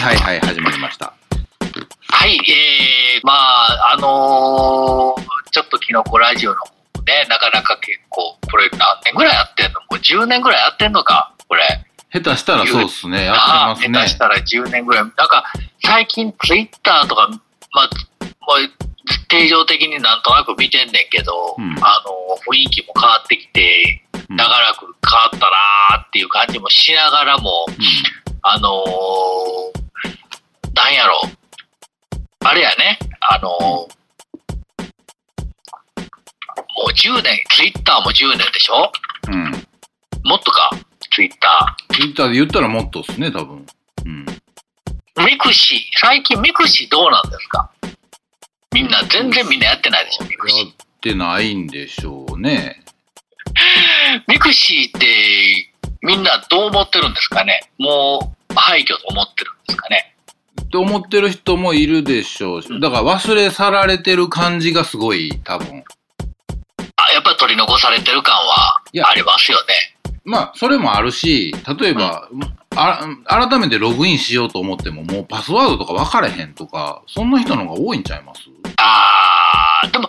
はいはいはい、始まりました。はい、えー、まあ、あのーちょっとキノコラジオの方もね、なかなか結構、これ何年ぐらいやってんの？もう10年ぐらいやってんのかこれ。下手したらそうっすね。やああってますね下手し。たら10年ぐらい。なんか、最近ツイッターとか、まあ、もう、定常的になんとなく見てんねんけど、うんあの、雰囲気も変わってきて、うん長らく変わったなーっていう感じもしながらも、あのーなんやろあれやね、あのーもう10年、ツイッターも10年でしょ？うん。うん。もっとか、ツイッタツイッターで言ったらもっとっすね、多分。うん。ー。ミクシー、最近ミクシーどうなんですか？みんな、全然みんなやってないでしょ、ミクシやってないんでしょうね。ー。ミクシーって、みんなどう思ってるんですかね？もう、廃墟と思ってるんですかね？って思ってる人もいるでしょうし。だから忘れ去られてる感じがすごい、多分。あ、やっぱり取り残されてる感はありますよね。まあ、それもあるし、例えば、あ改めてログインしようと思っても、もうパスワードとか分かれへんとか、そんな人の方が多いんちゃいます？あー、でも、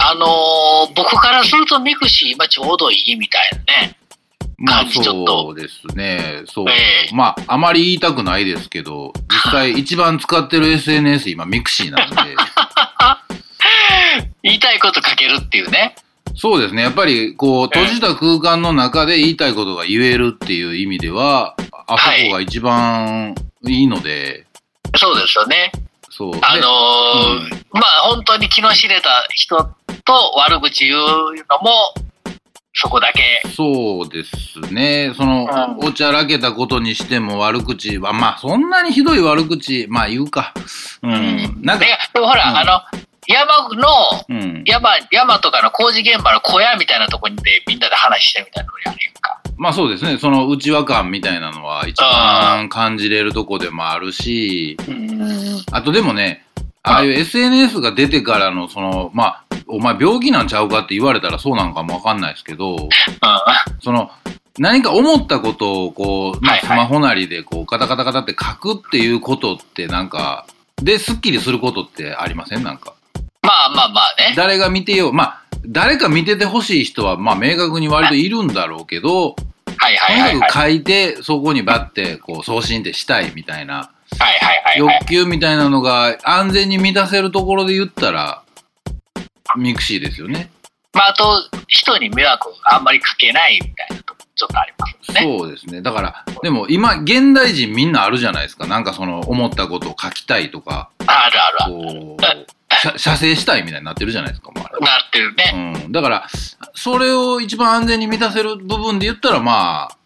あのー僕からするとミクシー今ちょうどいいみたいなね。まあそうですね。そう。ええまあ、あまり言いたくないですけど、実際 一番使ってる SNS 今ミクシーなんで、言いたいこと書けるっていうね。そうですね。やっぱりこう、ええ閉じた空間の中で言いたいことが言えるっていう意味では、あそこが一番いいので、そうですよね。そう。であのーまあ本当に気の知れた人と悪口言うのも、そこだけ。そうですね。その、うおちゃらけたことにしても悪口は、まあ、そんなにひどい悪口、まあ言うか。うん。なんかい、やでもほら、うんあの、山の、うん。山、山とかの工事現場の小屋みたいなとこにでみんなで話してみたいなのやるか。まあそうですね。その内輪感みたいなのは一番感じれるとこでもあるし、あとでもね、ああいう SNS が出てからの、その、まあ、お前病気なんちゃうかって言われたらそうなんかもわかんないですけど、うん。その、何か思ったことをこう、まあ、スマホなりでこう、カタカタカタって書くっていうことってなんか、で、スッキリすることってありません？なんか。まあまあまあね。誰が見てよう、まあ、誰か見ててほしい人は、まあ、明確に割といるんだろうけど、はいはいはいはい。とにかく書いて、そこにバッて、こう、送信ってしたいみたいな、はいはいはいはい。欲求みたいなのが安全に満たせるところで言ったら、ミクシーですよね。まああと、人に迷惑あんまりかけないみたいなとこちょっとありますね。そうですね。だから、でも今、現代人みんなあるじゃないですか。なんかその、思ったことを書きたいとか、あるあるある。射精したいみたいになってるじゃないですか、もうあれなってるね。うん。だから、それを一番安全に満たせる部分で言ったら、まあ、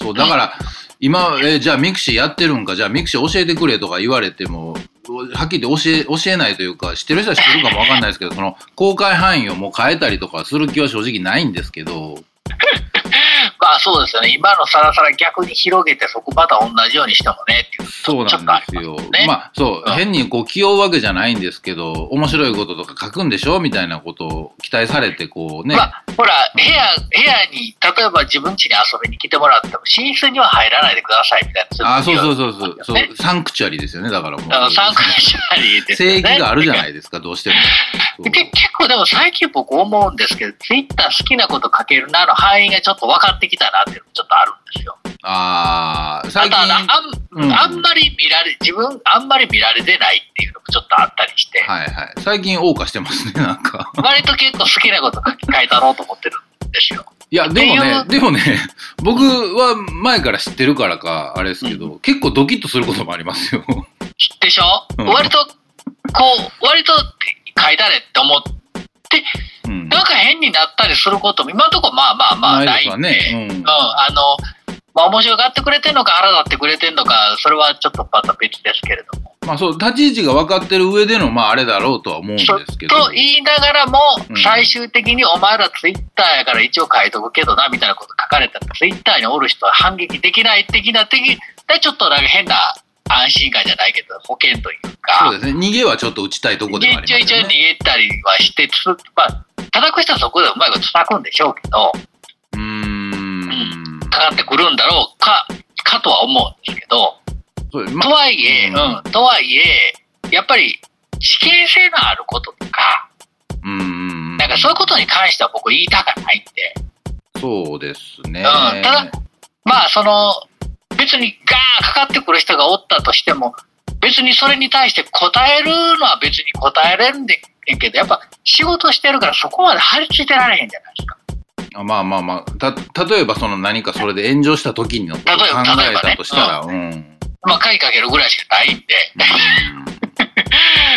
そう、だから、今、えーじゃあミクシーやってるんか、じゃあミクシー教えてくれとか言われても、はっきり言って教え、教えないというか、知ってる人は知ってるかもわかんないですけど、その、公開範囲をもう変えたりとかする気は正直ないんですけど、まあそうですよね。今のさらさら逆に広げて、そこまた同じようにしてもねっていう。そうなんですよ。ねまあ、そう、うん変にこう、気負うわけじゃないんですけど、面白いこととか書くんでしょみたいなことを期待されて、こうね。まあ、ほら、部屋、部屋に、例えば自分家に遊びに来てもらっても、寝室には入らないでくださいみたいな。あ、そうそうそうそう、そうね、サンクチュアリですよね、だからもう。サンクチュアリーですよね。聖域があるじゃないですか、どうしても。で結構でも最近僕思うんですけど、ツイッター好きなこと書けるなの範囲がちょっと分かってきたなっていうのちょっとあるんですよ。ああ、最あとあん、うんあんまり見られ、自分あんまり見られてないっていうのもちょっとあったりして、はいはい。最近謳歌してますね、なんか。割と結構好きなこと書き書いたろうと思ってるんですよ。いや、でもねでもね、僕は前から知ってるからか、あれですけど、結構ドキッとすることもありますよ。でしょ、うん割と、こう、割と書いたれって思って、うん。なんか変になったりすることも今のところまあまあまあないんで、ねうんうん、あの、まあ面白がってくれてんのか腹立ってくれてんのか、それはちょっとまた別ですけれども。まあそう、立ち位置が分かってる上での、まああれだろうとは思うんですそけど。と言いながらもうん、最終的にお前らツイッターやから一応書いとくけどな、みたいなこと書かれたら、ツイッターにおる人は反撃できない的な的で、ちょっとなんか変な安心感じゃないけど、保険というか。そうですね。逃げはちょっと打ちたいとこではあり一応一応逃ますよね。げたりはしてつ、まあ、叩く人はそこでうまいこと叩くんでしょうけど、うーん。かかってくるんだろうか、かとは思うんですけど、まとはいえ、ううんん、とはいえ、やっぱり事件性のあることとか、うんうん。なんかそういうことに関しては僕言いたかないんで、そうですね。うんただまあその、別にガーかかってくる人がおったとしても、別にそれに対して答えるのは別に答えれるんでんけど、やっぱ仕事してるからそこまで張り付いてられへんじゃないですか。あまあまあまあ、た、例えばその何かそれで炎上した時のことを考例えたとしたら、うん。まあ鍵かけるぐらいしかないんで、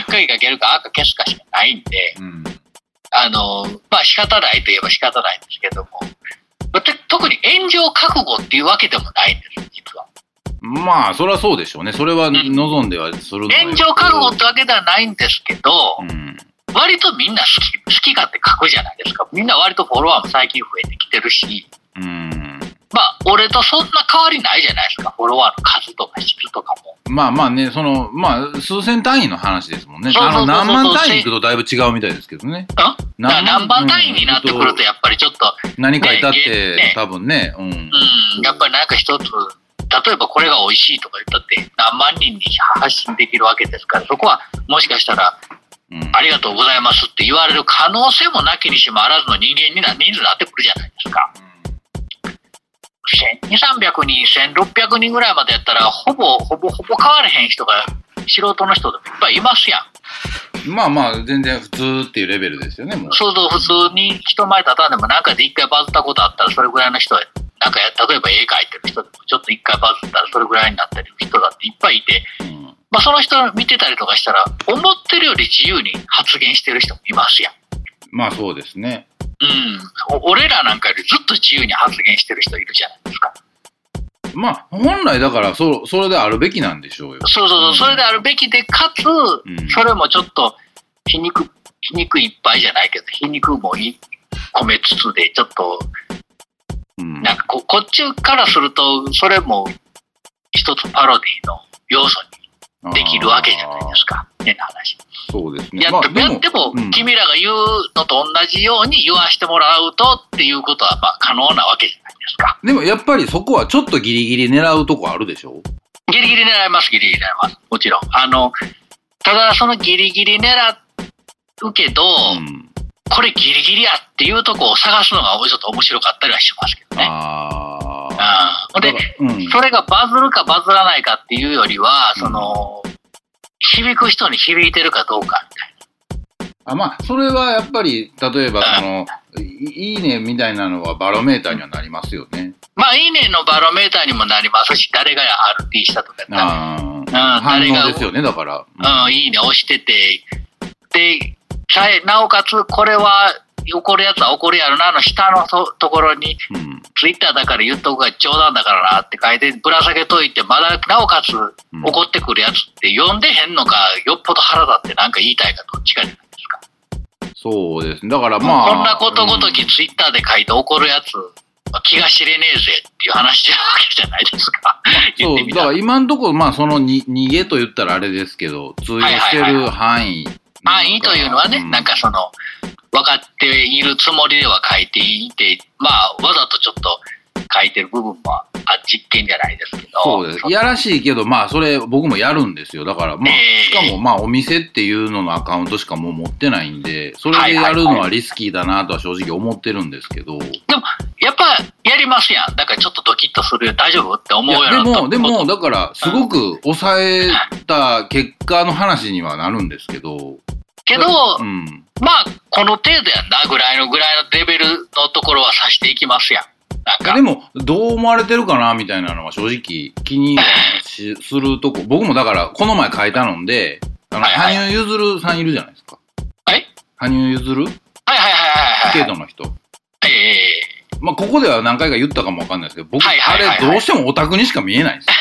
鍵かけるか赤消すかしかないんで、うん。あの、まあ仕方ないといえば仕方ないんですけども、て特に炎上覚悟っていうわけでもないんです。まあ、それはそうでしょうね。それは望んではする炎上覚悟ってわけではないんですけど、うん。割とみんな好き、好き勝手書くじゃないですか。みんな割とフォロワーも最近増えてきてるし、うん。まあ、俺とそんな変わりないじゃないですか。フォロワーの数とか質とかも。まあまあね、その、まあ、数千単位の話ですもんね。そうそうそうそうあの、何万単位いくとだいぶ違うみたいですけどね。何番単位になってくると、やっぱりちょっと、何書いたっねて、ね多分ね、うん。うん、やっぱりなんか一つ、例えばこれが美味しいとか言ったって何万人に発信できるわけですから、そこはもしかしたら、うんありがとうございますって言われる可能性もなきにしもあらずの人間にな、人数になってくるじゃないですか。1200、300人、1600人ぐらいまでやったら、ほぼ、ほぼ、ほぼ変われへん人が、素人の人でもいっぱいいますやん。まあまあ、全然普通っていうレベルですよね、もう。そうそう、普通に人前立たんでも、なんかで一回バズったことあったら、それぐらいの人は、なんかや、例えば絵描いてる人でも、ちょっと一回バズったら、それぐらいになってる人だっていっぱいいて、うんまあ、その人見てたりとかしたら、思ってるより自由に発言してる人もいますやん。まあそうですね。うん。お俺らなんかよりずっと自由に発言してる人いるじゃないですか。まあ、本来だから、そ、それであるべきなんでしょうよ。そうそうそう、うんそれであるべきで、かつ、んそれもちょっと皮肉、皮肉いっぱいじゃないけど、皮肉もい込めつつで、ちょっと、うん。なんかここっちからすると、それも一つパロディの要素にできるわけじゃないですか。変な話。そうですね。やって,、まあでやっても、うん君らが言うのと同じように言わしてもらうとっていうことは、まあ、可能なわけじゃないですか。でもやっぱりそこはちょっとギリギリ狙うとこあるでしょ？ギリギリ狙います、ギリギリ狙います。もちろん。あの、ただそのギリギリ狙うけど、うん。これギリギリやっていうとこを探すのがちょっと面白かったりはしますけどね。ああ。で、うん。それがバズるかバズらないかっていうよりは、その、響く人に響いてるかどうかみたいあまあ、それはやっぱり、例えばその、いいいねみたいなのはバロメーターにはなりますよね。な。まあ、いいねのバロメーターにもなりますし、誰が RT したとかやったら、あうん誰が応ですよね、だから。うん、いいね押してて、で、なおかつ、これは、怒るやつは怒るやろな、の下のとところに、うん。ツイッターだから言っとくが冗談だからなって書いて、ぶら下げといて、まだなおかつうん怒ってくるやつって読んでへんのか、よっぽど腹立ってなんか言いたいかどっちかじゃないですか。そうですね。だからまあ。こんなことごときうんツイッターで書いて怒るやつ、気が知れねえぜっていう話じゃわけじゃないですか。言 そう、ってみたらだから。今のところ、まあそのに逃げと言ったらあれですけど、通用してる範囲。範囲というのはね、うんなんかその、分かっているつもりでは書いていて、まあ、わざとちょっと書いてる部分もあ実験じゃないですけど。そうです。いやらしいけど、まあ、それ僕もやるんですよ。だから、まあ、ええしかも、まあ、お店っていうののアカウントしかもう持ってないんで、それでやるのはリスキーだなとは正直思ってるんですけど。でも、やっぱやりますやん。だからちょっとドキッとするよ。大丈夫って思ようやでも、でも、だだから、すごく抑えた結果の話にはなるんですけど。けど、うん。まあ、この程度やんな、ぐらいのぐらいのレベルのところは指していきますやん。なんかいやで。も、どう思われてるかなみたいなのは正直気にするとこ。僕もだから、この前書いたので、あの、はいはい羽生結弦さんいるじゃないですか。はい羽生結弦？はいはいはいはいはい。スケートの人。ええまあ、ここでは何回か言ったかもわかんないですけど、僕、はいはいはいはいあれどうしてもオタクにしか見えないんですよ。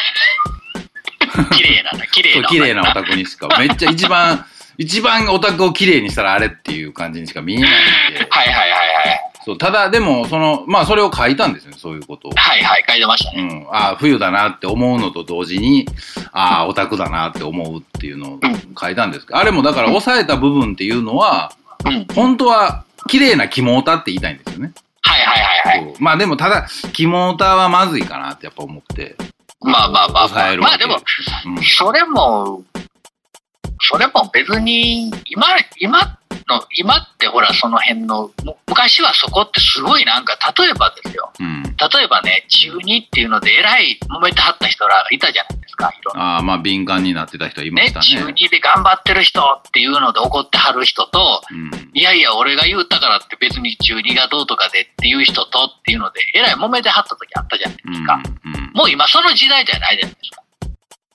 綺麗なんだ、綺麗そうな。綺麗なオタクにしか。めっちゃ一番、一番オタクを綺麗にしたらあれっていう感じにしか見えないんで。はいはいはいはい。そう、ただでも、その、まあ、それを書いたんですよね、そういうことを。はいはい、書いてましたね。うん、ああ、冬だなって思うのと同時に、ああ、オタクだなって思うっていうのを書いたんですけど、あれもだから抑えた部分っていうのは、うん。本当は綺麗な肝オタって言いたいんですよね。はいはいはいはい。まあでもただ、肝オタはまずいかなってやっぱ思って。まあまあまあまあ。まあでも、うんそれも、それも別に、今、今の、今ってほら、その辺の、む昔はそこってすごいなんか、例えばですよ。うん。例えばね、中二っていうので、えらい揉めてはった人らがいたじゃないですか。ああ、まあ敏感になってた人いまし、たね中ね。二で頑張ってる人っていうので怒ってはる人と、うん。いやいや、俺が言ったからって別に中二がどうとかでっていう人とっていうので、えらい揉めてはった時あったじゃないですか。うん。もう今その時代じゃないじゃないですか。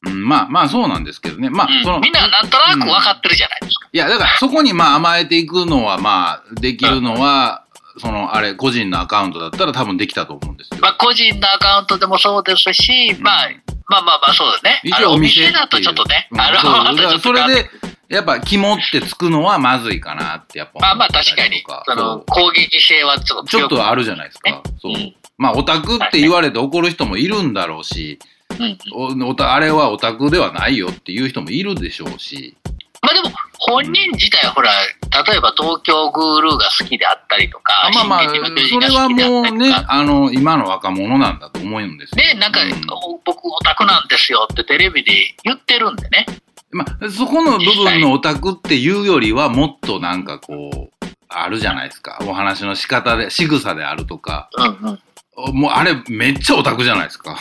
うん。まあまあそうなんですけどね。まあ、うん。その、みんななんとなく分かってるじゃないですか。いや、だからそこにまあ甘えていくのはまあできるのは、そのあれ個人のアカウントだったら多分できたと思うんですよ。まあ、個人のアカウントでもそうですし、まあ、まあまあまあそうだね。一応お店だとちょっとね、うん。あの、そう。それでやっぱ肝ってつくのはまずいかなってやっぱまあまあ確かに。その攻撃性はちょっとちょっとあるじゃないですか。そう。うんまあオタクって言われて怒る人もいるんだろうし、あれはオタクではないよっていう人もいるでしょうし、まあでも、本人自体はほら、例えば東京グールーが好きであったりとか、まあまあ、それはもうねあの、今の若者なんだと思うんですよ。ね、なんか、う僕オタクなんですよってテレビで言ってるんでね。まあ、そこの部分のオタクっていうよりは、もっとなんかこう、あるじゃないですか。お話の仕方で、仕草であるとか。うんうん。もうあれ、めっちゃオタクじゃないですか。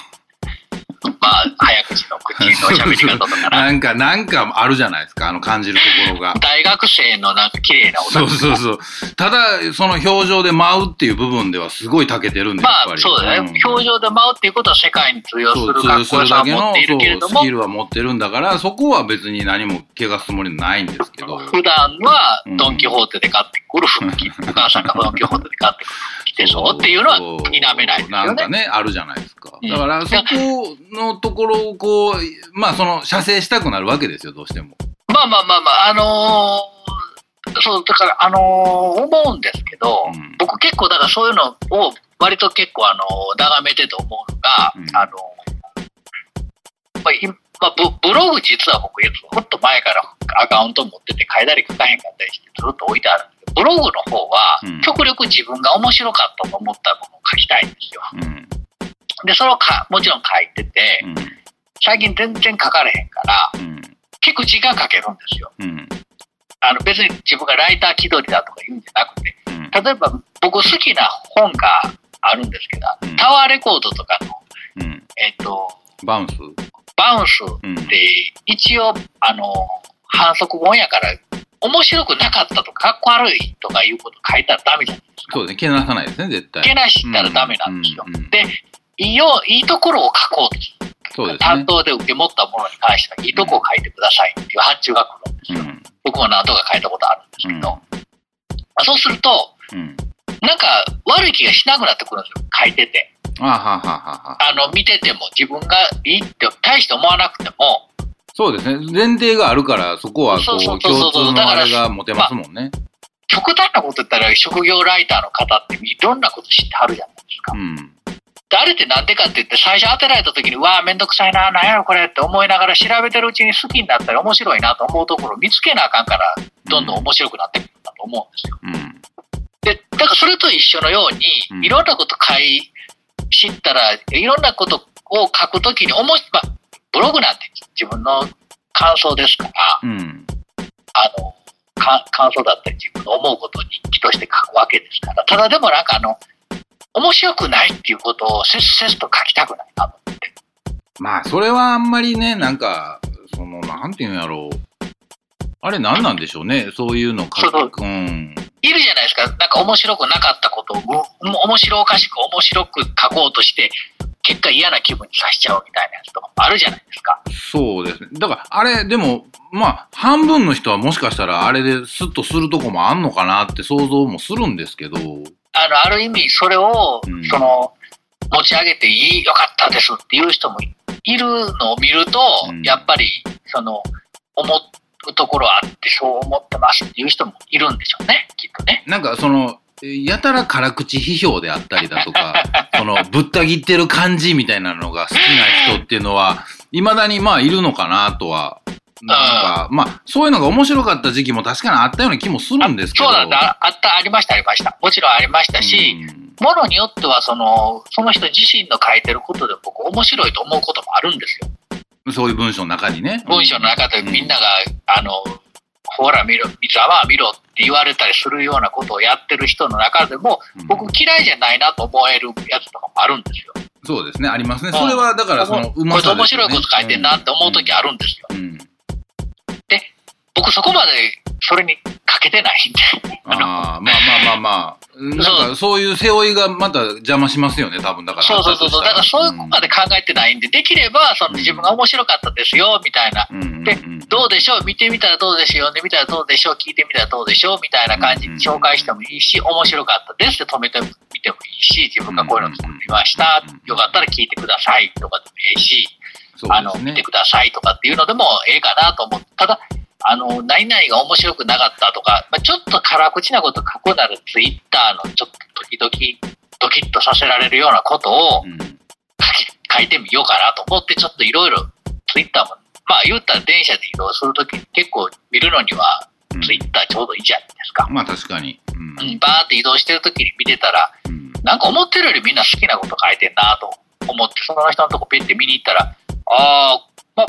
まあ、早口の口の喋り方とかな。なんか、なんかあるじゃないですか。あの感じるところが。大学生のなんか綺麗なそうク。そうそう。ただ、その表情で舞うっていう部分ではすごい長けてるんで、まあやっぱり。そうだね、ん表情で舞うっていうことは世界に通用するかっ通すこよさ持っているけれどもスキ、ルは持ってるんだからそこは別に何も怪我すつもりないんですけど 普段はうんドン・キホーテで買ってくる服着、お母さんがドン・キホーテで買ってくる服着てそうっていうのは否めないですなんかよね。ねあるじゃないですかうんだからそこのところをこうまあその射精したくなるわけですよどうしても。まあまあまあまあ、あのーそう、だから、あのー思うんですけど、うん。僕結構だからそういうのを割と結構あのー眺めてて思うのが、うん。あのーまあいまあ、ブブログ実は僕ずっと前からアカウント持ってて書いたり書かへんかったりしてずっと置いてあるんですけどブログの方はうん。極力自分が面白かったと思ったものを書きたいんですよ。うんで、それをかもちろん書いてて、うん。最近全然書かれへんから、うん結構時間かけるんですよ。うん。あの別に自分がライター気取りだとか言うんじゃなくて、うん。例えば僕好きな本があるんですけど、うん。タワーレコードとかの、うん。えっ、と、バウンス？バウンスうん。って一応、あの、反則本やから、面白くなかったとか、かっこ悪いとかいうこと書いたらダメじゃないですか。そうですね。けなさないですね絶対。けなしたらダメなんですよ。うんうんうん。で、いいよ、いいところを書こうと。そうですね担当で受け持ったものに関しては、いいとこを書いてくださいっていう発注が来るんですよ。うん僕も何とか書いたことあるんですけど、うんそうすると、うんなんか悪い気がしなくなってくるんですよ、書いてて。あははははあの、見てても自分がいいって大して思わなくても、そうですね前提があるからそこはこそう共通のあれが持てますもんね極端なこと言ったら職業ライターの方っていろんなこと知ってはるじゃないですか。うんであれってなんでかって言って最初当てられた時に、うわあめんどくさいな、なんやろこれって思いながら調べてるうちに好きになったり面白いなと思うところを見つけなあかんから、どんどん面白くなってくるんだと思うんですよ。うん。で、だからそれと一緒のよううん。に、いろんなこと書い、知ったら、いろんなことを書くときに、おもし、まあ、ブログなんて自分の感想ですから、うん。あの、か感想だったり自分の思うことを日記として書くわけですから、ただでもなんかあの、面白くないっていうことをせっせっと書きたくないなと思って。まあ、それはあんまりね、なんか、その、なんていうんやろう。あれ何なんでしょうね。そういうの書く。うん。いるじゃないですか。なんか面白くなかったことを、も面白おかしく面白く書こうとして、結果嫌な気分にさせちゃうみたいなやつとかもあるじゃないですか。そうですね。だから、あれ、でも、まあ、半分の人はもしかしたら、あれでスッとするとこもあんのかなって想像もするんですけど、あの、ある意味、それを、うんその、持ち上げていい、よかったですっていう人もいるのを見ると、うんやっぱり、その、思うところあって、そう思ってますっていう人もいるんでしょうね、きっとね。なんかその、やたら辛口批評であったりだとか、そのぶった切ってる感じみたいなのが好きな人っていうのは、未だにまあいるのかなとは、なんか、まあそういうのが面白かった時期も確かにあったような気もするんですけど。そうなんだ、あった、ありました、ありました。もちろんありましたし、うんものによってはその、その人自身の書いてることで僕面白いと思うこともあるんですよ。そういう文章の中にね。文章の中でみんなが、あの、ほら見ろ、ざまあ見ろって言われたりするようなことをやってる人の中でも、うん僕嫌いじゃないなと思えるやつとかもあるんですよ。そうですね、ありますね。うんそれはだからそのうこまさですよね面白いこと書いてんなって思う時あるんですよ。うん。僕そこまでそれに書けてないんで。ああ、まあまあまあまあ。なんかそういう背負いがまた邪魔しますよね、多分だから。そうそうそうそう。だからそういうことまで考えてないんで、できればその自分が面白かったですよ、みたいな。うん。うんうんでどうでしょう？見てみたらどうでしょう？読んでみたらどうでしょう？聞いてみたらどうでしょう？みたいな感じに紹介してもいいし、面白かったですって止めてみてもいいし、自分がこういうの作りました。よかったら聞いてくださいとかでもいいし、そうあの、見てくださいとかっていうのでもええかなと思って、ただ、あの、何々が面白くなかったとか、まあ、ちょっと辛口なこと書くならツイッターのちょっと時々ドキッとさせられるようなことをうん書き書いてみようかなと思って、ちょっといろいろツイッターも、まあ言ったら電車で移動するとき結構見るのにはうんツイッターちょうどいいじゃないですか。まあ確かに。うんうん、バーって移動してるときに見てたら、うんなんか思ってるよりみんな好きなこと書いてんなと思って、その人のとこペッて見に行ったら、ああ、まあ、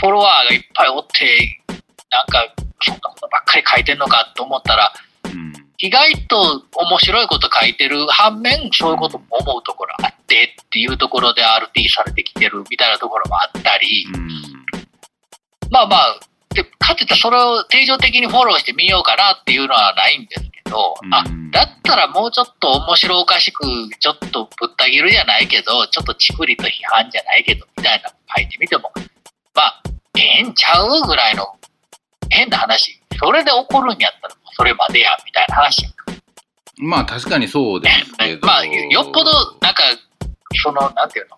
フォロワーがいっぱいおって、なんかそんなことばっかり書いてんのかと思ったら、うん。意外と面白いこと書いてる反面、そういうことも思うところあってっていうところで RT されてきてるみたいなところもあったり、うん。まあまあ、でかつてそれを定常的にフォローしてみようかなっていうのはないんですけど、あうん。だったらもうちょっと面白おかしく、ちょっとぶった切るじゃないけど、ちょっとチクリと批判じゃないけど、みたいなの書いてみても、まあ、ええんちゃうぐらいの変な話。それで怒るんやったらそれまでや、みたいな話やん。まあ確かにそうですけど。まあ、よっぽど、なんか、その、なんていうの、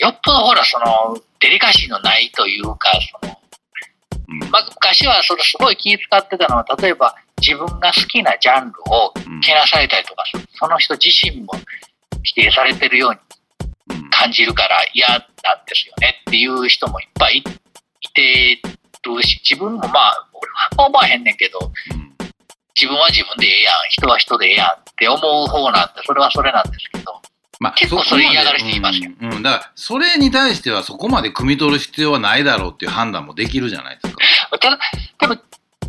よっぽどほら、その、デリカシーのないというか、その、うん。まあ、昔はそれすごい気遣ってたのは、例えば自分が好きなジャンルをうん。けなされたりとかする、その人自身も否定されてるようにうん。感じるから嫌なんですよねっていう人もいっぱいいてるし、自分もまあ、俺は思わへんねんけど、うん自分は自分でええやん、人は人でええやんって思う方なんで、それはそれなんですけど、まあ結構それ嫌がる人いますよ。うん、うんだから、それに対してはそこまで汲み取る必要はないだろうっていう判断もできるじゃないですか。ただ、でも、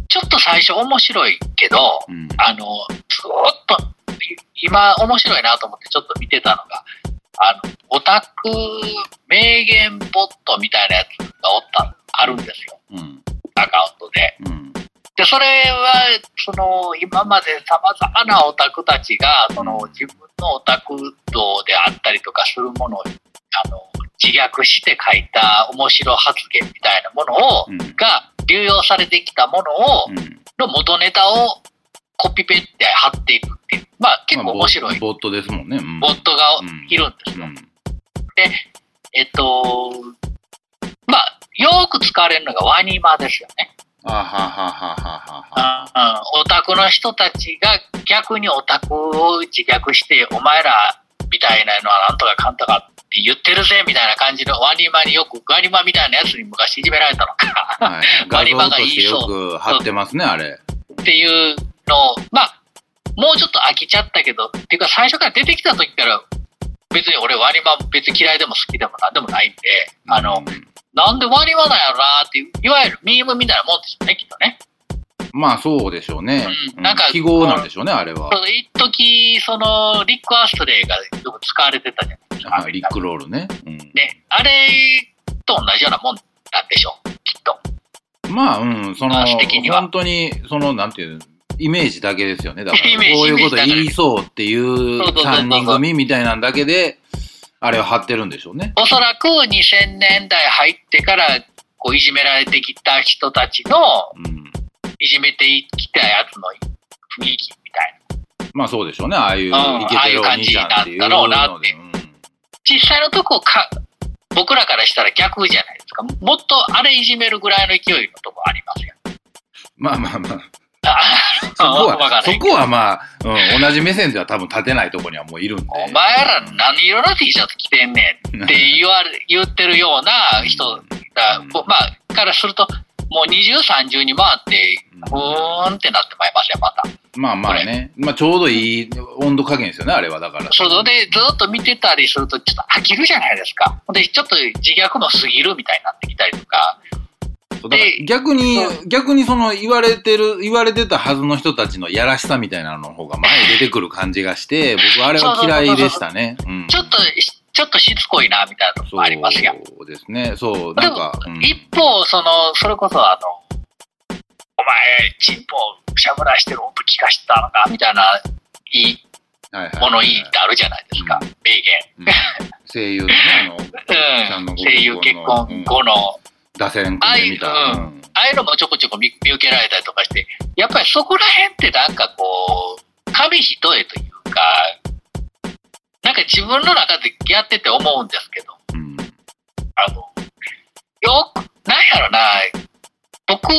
ちょっと最初面白いけど、うん。あの、ずーっと、い今面白いなと思ってちょっと見てたのが、あの、オタク名言ボットみたいなやつがおった、あるんですよ。うん。アカウントで。うん。で、それは、その、今まで様々なオタクたちが、その、自分のオタク道であったりとかするものを、あの、自虐して書いた面白発言みたいなものを、うん。が流用されてきたものを、うん。の元ネタをコピペって貼っていくっていう、まあ結構面白いまあボボットですもんね。うんボットがいるんですよ。うん。えっと、まあ、よく使われるのがワニマですよね。あはははははは。うん、オタクの人たちが逆にオタクを自虐して、お前らみたいなのはなんとかかんとかって言ってるぜみたいな感じのワニマによく、ワニマみたいなやつに昔いじめられたのか。はい。画像としてよく貼ってますね、あれ。っていうのを、まあ、もうちょっと飽きちゃったけど、っていうか最初から出てきた時から、別に俺ワニマ別に嫌いでも好きでもなんでもないんで、あの、うんなんでワニマなんやろなっていう、いわゆるミームみたいなもんですよね、きっとね。まあそうでしょうね。うんなんか記号なんでしょうね、あれは。一時その、リック・アストレイがよく使われてたじゃないですか。はいリックロールね。うんね、あれと同じようなもんなんでしょう、きっと。まあ、うん、その本当に、その、なんていう、イメージだけですよね。だから、こういうこと言いそうっていう3人組みたいなんだけで、あれを貼ってるんでしょうね。おそらく2000年代入ってから、こう、いじめられてきた人たちの、うん。いじめてきたやつの雰囲気みたいな。まあそうでしょうね。ああいう、んイケてるお兄ちゃんああいう感じだろうなってので実際のとこか、僕らからしたら逆じゃないですか。もっとあれいじめるぐらいの勢いのとこありますよ。まあまあまあ。あそこは、そこはまあ、うん、同じ目線では多分立てないところにはもういるんで。お前ら何色の T シャツ着てんねんって言われ、言ってるような人が、まあ、からすると、もう二重三重に回って、ふーんってなってまいりますよ、また。まあまあね。まあちょうどいい温度加減ですよね、あれはだから。それでずっと見てたりするとちょっと飽きるじゃないですか。で、ちょっと自虐も過ぎるみたいになってきたりとか。そうだからで逆にそ、逆にその言われてる、言われてたはずの人たちのやらしさみたいなのの方が前に出てくる感じがして、僕あれは嫌いでしたね。うんちょっと、ちょっとしつこいなみたいなとこもありますやん。そうですね。そう、なんか、うん一方、その、それこそあの、お前、チンポしゃぶらしてる音聞かしたのかみたいな、いい、物いいってあるじゃないですか。うん名うん声優のね、あの。うん。ご声優結婚後の、打線組んでみた。ああいううん。ああいうのもちょこちょこ見見受けられたりとかして、やっぱりそこら辺ってなんかこう、紙一重というか、なんか自分の中でやってて思うんですけど、うん。あの、よく、なんやろな、僕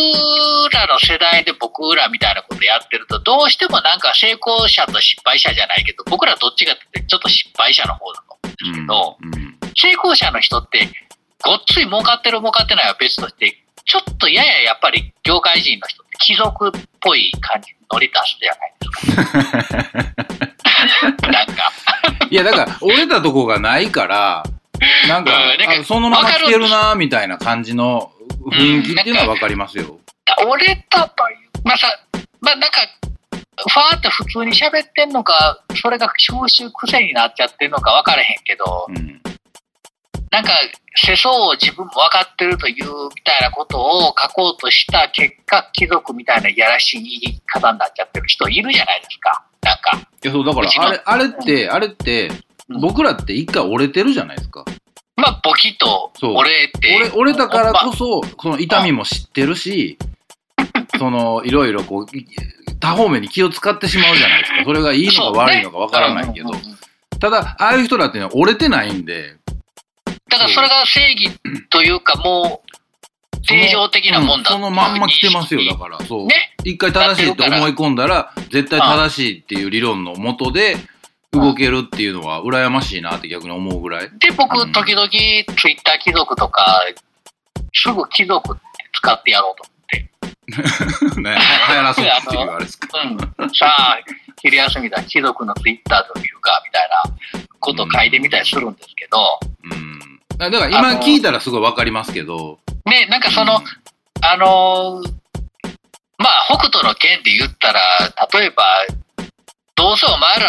らの世代で僕らみたいなことやってると、どうしてもなんか成功者と失敗者じゃないけど、僕らどっちかってちょっと失敗者の方だと思うんですけど、うん。成功者の人って、ごっつい儲かってる儲かってないは別として、ちょっとやややっぱり業界人の人って貴族っぽい感じに乗り出すじゃないですか。なんか、いや、だから、折れたとこがないから、なんか、うんそのまま来てるな、みたいな感じの雰囲気っていうのはわかりますよ。折れたという、まあさ、まあなんか、ファーって普通に喋ってんのか、それが収集癖になっちゃってんのか分からへんけど、うん。なんか、世相を自分も分かってるというみたいなことを書こうとした結果、貴族みたいないやらしい言い方になっちゃってる人いるじゃないですか。なんか。いや、そう、だからあれ、あれって、あれって、うん僕らって一回折れてるじゃないですか。まあ、ボキとそう折れて。折れ折れたからこそ。そ、その痛みも知ってるし、その、いろいろこう、い多方面に気を使ってしまうじゃないですか。それがいいのか悪いのかわからないけどうん。うんうんただ、ああいう人だってね、折れてないんで、だからそれが正義というか、もう、正常的なもんだそのまんま来てますよ、だから。そう。ね。一回正しいって思い込んだら、絶対正しいっていう理論のもとで動けるっていうのは羨ましいなって逆に思うぐらい。で、僕、うん時々、ツイッター貴族とか、すぐ貴族って使ってやろうと ね、流行らそうっていうあれですか。思って。うん。さあ、昼休みだ、貴族のツイッターと見るか、みたいなことを書いてみたりするんですけど、うん。だから今聞いたらすごいわかりますけど。ね、なんかその、あのーまあ、北斗の剣で言ったら、例えば、どうせお前ら、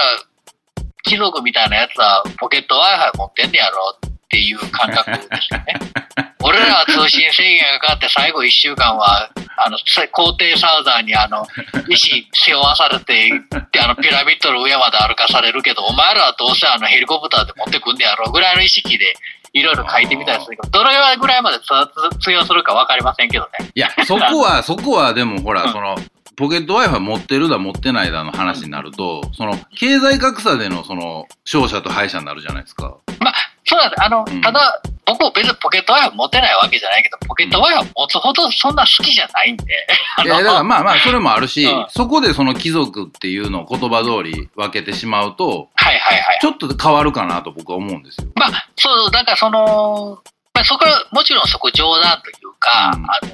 貴族みたいなやつはポケット Wi-Fi 持ってんねやろっていう感覚ですよね。俺らは通信制限がかかって最後1週間は、あの、せ皇帝サウザーにあの、石背負わされて、であの、ピラミッドの上まで歩かされるけど、お前らはどうせあの、ヘリコプターで持ってくんねやろぐらいの意識で、いろいろ書いてみたりするけど、どれぐらいまでつ通用するかわかりませんけどね。いや、そこは、そこはでもほら、うんその、ポケット Wi-Fi 持ってるだ持ってないだの話になると、その、経済格差でのその、勝者と敗者になるじゃないですか。そうなんです。あの、うんただ、僕も別にポケット Wi-Fi 持てないわけじゃないけど、ポケット Wi-Fi 持つほどそんな好きじゃないんで。あいや、のだからまあまあ、それもあるし、うんそこでその貴族っていうのを言葉通り分けてしまうと、はいはいはい。ちょっと変わるかなと僕は思うんですよ。まあ、そう、だからその、まあ、そこは、もちろんそこ冗談というか、うんあの、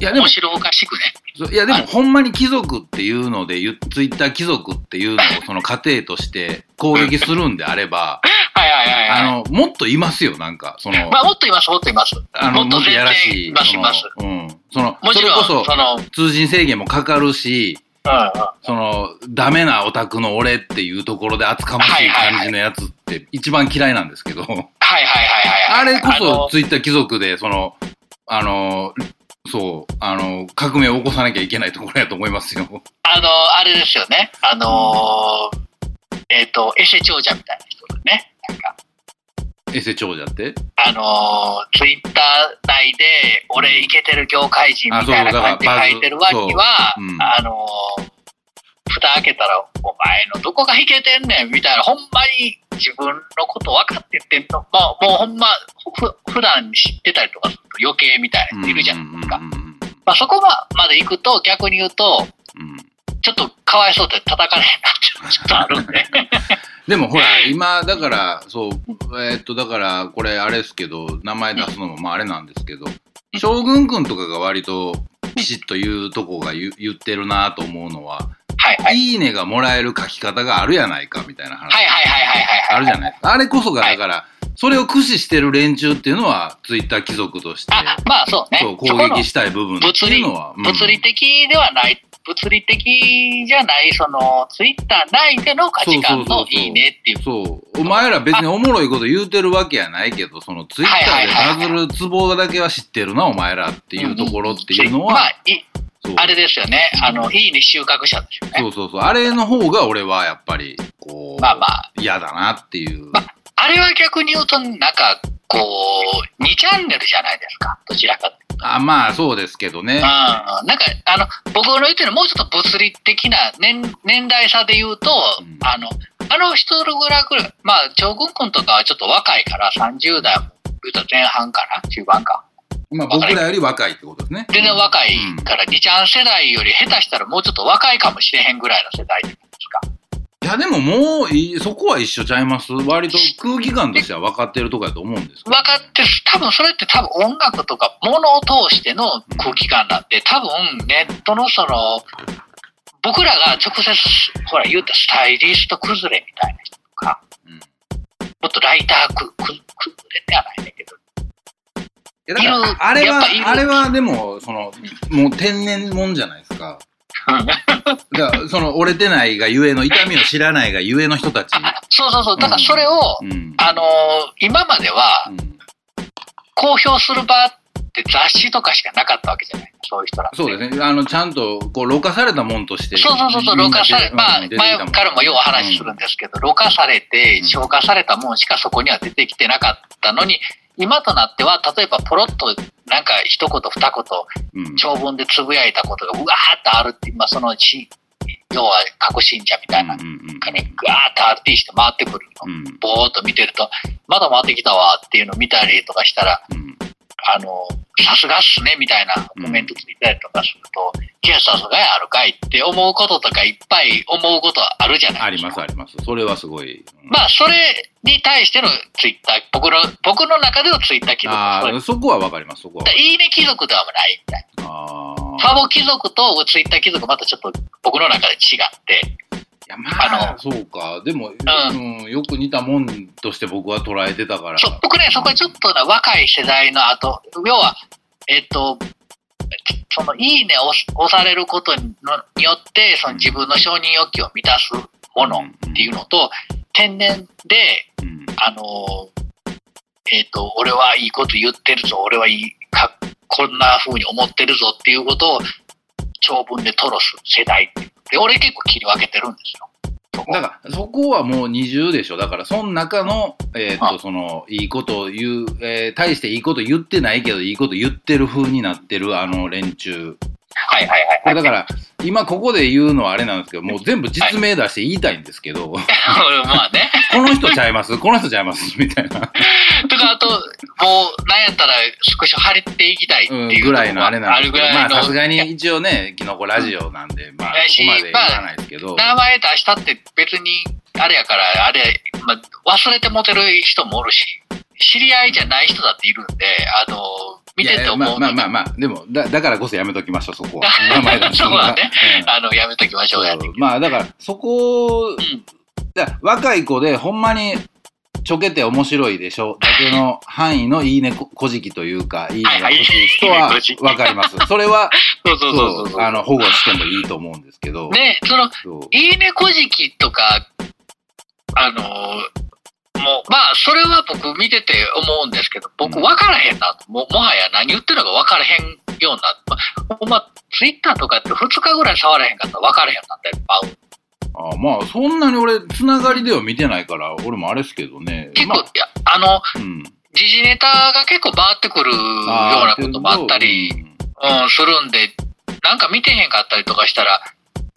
いや、でも面、白おかしくね。いや、でも、ほんまに貴族っていうので、ゆツイッター貴族っていうのをその過程として攻撃するんであれば、はいはい。あの、もっといますよ、なんか、その、まあ、もっといます、もっといます。あの、もっとやらしい。いますいますそのうん。その、もちろん、それこそ、その、うん通信制限もかかるし、うん。その、ダメなオタクの俺っていうところで厚かましい感じのやつって一番嫌いなんですけど、はいはいはいはい。あれこそツイッター貴族で、その、あの、そう、あの、革命を起こさなきゃいけないところやと思いますよ。あの、あれですよね。あのーえっ、と、エセ長者みたいな人でね。なんか、エセ長者って？あのーツイッター内で、俺イケてる業界人みたいな感じで書いてる割には、うんあのー蓋開けたら、お前のどこがイケてんねんみたいな、ほんまに自分のこと分かってってんの、まあ、もうほんま、ふ普段知ってたりとかすると余計みたいな人いるじゃないですか。まあ、そこまで行くと、逆に言うと、うんちょっとかわいそうで叩かれへんなちょっとあるんで。でもほら、今、だから、そう、えーっと、だから、これあれですけど、名前出すのもまああれなんですけど、将軍くんとかが割とピシッと言うとこが言言ってるなと思うのは、ははいはい。いいねがもらえる書き方があるやないかみたいな話はいはいはいはいはい。あるじゃないですか。あれこそが、だから、それを駆使してる連中っていうのは、ツイッター貴族として、あ、まあそうね。そう、攻撃したい部分って物理いうのは、うん物理的ではない、物理的じゃない、その、ツイッター内での価値観のいいねっていう。そう。お前ら別におもろいこと言うてるわけやないけど、そのツイッターでバズるツボだけは知ってるな、お前らっていうところっていうのまあは、、いそうあれですよね。あの、いいね収穫者ですよね。そうそうそう。あれの方が俺はやっぱり、こう、まあまあ、嫌だなっていう。まあれは逆に言うと、なんか、こう、2チャンネルじゃないですか。どちらかって。あまあ、そうですけどねうん。。なんか、あの、僕の言ってるもうちょっと物理的な年年代差で言うと、うんあの、あの人ぐらいくらい、まあ、長軍君とかはちょっと若いから、30代も、言うたら前半かな中盤か。まあ、僕らより若いってことですね。全然若いから、2ちゃん世代より下手したらもうちょっと若いかもしれへんぐらいの世代や、でももういい、そこは一緒ちゃいます？割と空気感としては分かってるとこやと思うんです分かってる、多分それって多分音楽とか物を通しての空気感なんで、多分ネットのその、僕らが直接、ほら言うたらスタイリスト崩れみたいな人とか、うんもっとライターくく崩れではないんだけど、いやだからあれはあれはでもそのもう天然もんじゃないですかだからその折れてないがゆえの痛みを知らないがゆえの人たち、あそうそうそう、だからそれを、うん。あのー今まではうん。公表する場って雑誌とかしかなかったわけじゃない、そういう人らって。そうですね。あのちゃんとこうろ過されたもんとして。そうそうそうそう、ろ過され、まあ、前からもよう話するんでですけど、ろ過されてうん。消化されたもんしかそこには出てきてなかったのに、今となっては、例えばポロッとなんか一言二言、うん。長文でつぶやいたことがうわーっとあるって、まあそのうち、要は過去信者みたいなのうんうんがね、ぐわーっと RT して回ってくるの。うん。ぼーっと見てると、まだ回ってきたわっていうのを見たりとかしたら、うんあの、さすがっすねみたいなコメントついたりとかすると、いや、さすがやあるかいって思うこととかいっぱい思うことあるじゃないありですか。ますあります。それはすごい、うん。まあ、それに対してのツイッター、僕の、僕の中でのツイッター貴族あそこは分かりますそこはだいいね貴族ではないみたいあな。ーファボ貴族とツイッター貴族またちょっと僕の中で違って、いやまあ。あのそうか。でも、うん。よく似たもんとして僕は捉えてたから。そう僕ね、そこはちょっとな若い世代の後、要は、えっと、そのいいねを押押されることにのによって、その自分の承認欲求を満たすものっていうのと、天然で、うん。あの、えっ、と、俺はいいこと言ってるぞ、俺はいいか、こんな風に思ってるぞっていうことを長文で吐露する世代っていう。で、俺結構切り分けてるんですよ。だからそこはもう二重でしょ。だからその中の、えーっとあ。そのいいことを言う、えー対していいこと言ってないけどいいこと言ってる風になってるあの連中はいはいはい、はい。これだから今ここで言うのはあれなんですけどもう全部実名出して言いたいんですけど、まあね。この人ちゃいます？この人ちゃいます？みたいな、とか、あと、もう、なんやったら、少し張っていきたいってうんいう、ぐらいのあれなんですけどまあ。さすがに一応ねキノコラジオなんで、まあそこまで言わないですけど、名前出したって別に、あれやから、あれ、まあ、忘れてモテる人もおるし、知り合いじゃない人だっているんで、あの、見てて思うのいやいやまあまあまあまあでもだだからこそやめときましょうそこは。名前そうだね。うん。あの、やめときましょうやね。まあだからそこ、んだから若い子でほんまにちょけて面白いでしょだけの範囲のいいねここじきというか いいねが欲しい。人はわかります。それは そうそうそうそう。あの保護してもいいと思うんですけど、ね、その、そういいねこじきとか、あのもう、まあ、それは僕見てて思うんですけど、僕分からへんなと。ももはや何言ってるのか分からへんような。まあ、ツイッターとかって2日ぐらい触らへんかったら分からへんようになった。あまあそんなに俺つながりでは見てないから俺もあれですけどね結構、まいや、あの、あうん、時事ネタが結構回ってくるようなこともあったり、うん、するんで、なんか見てへんかったりとかしたら、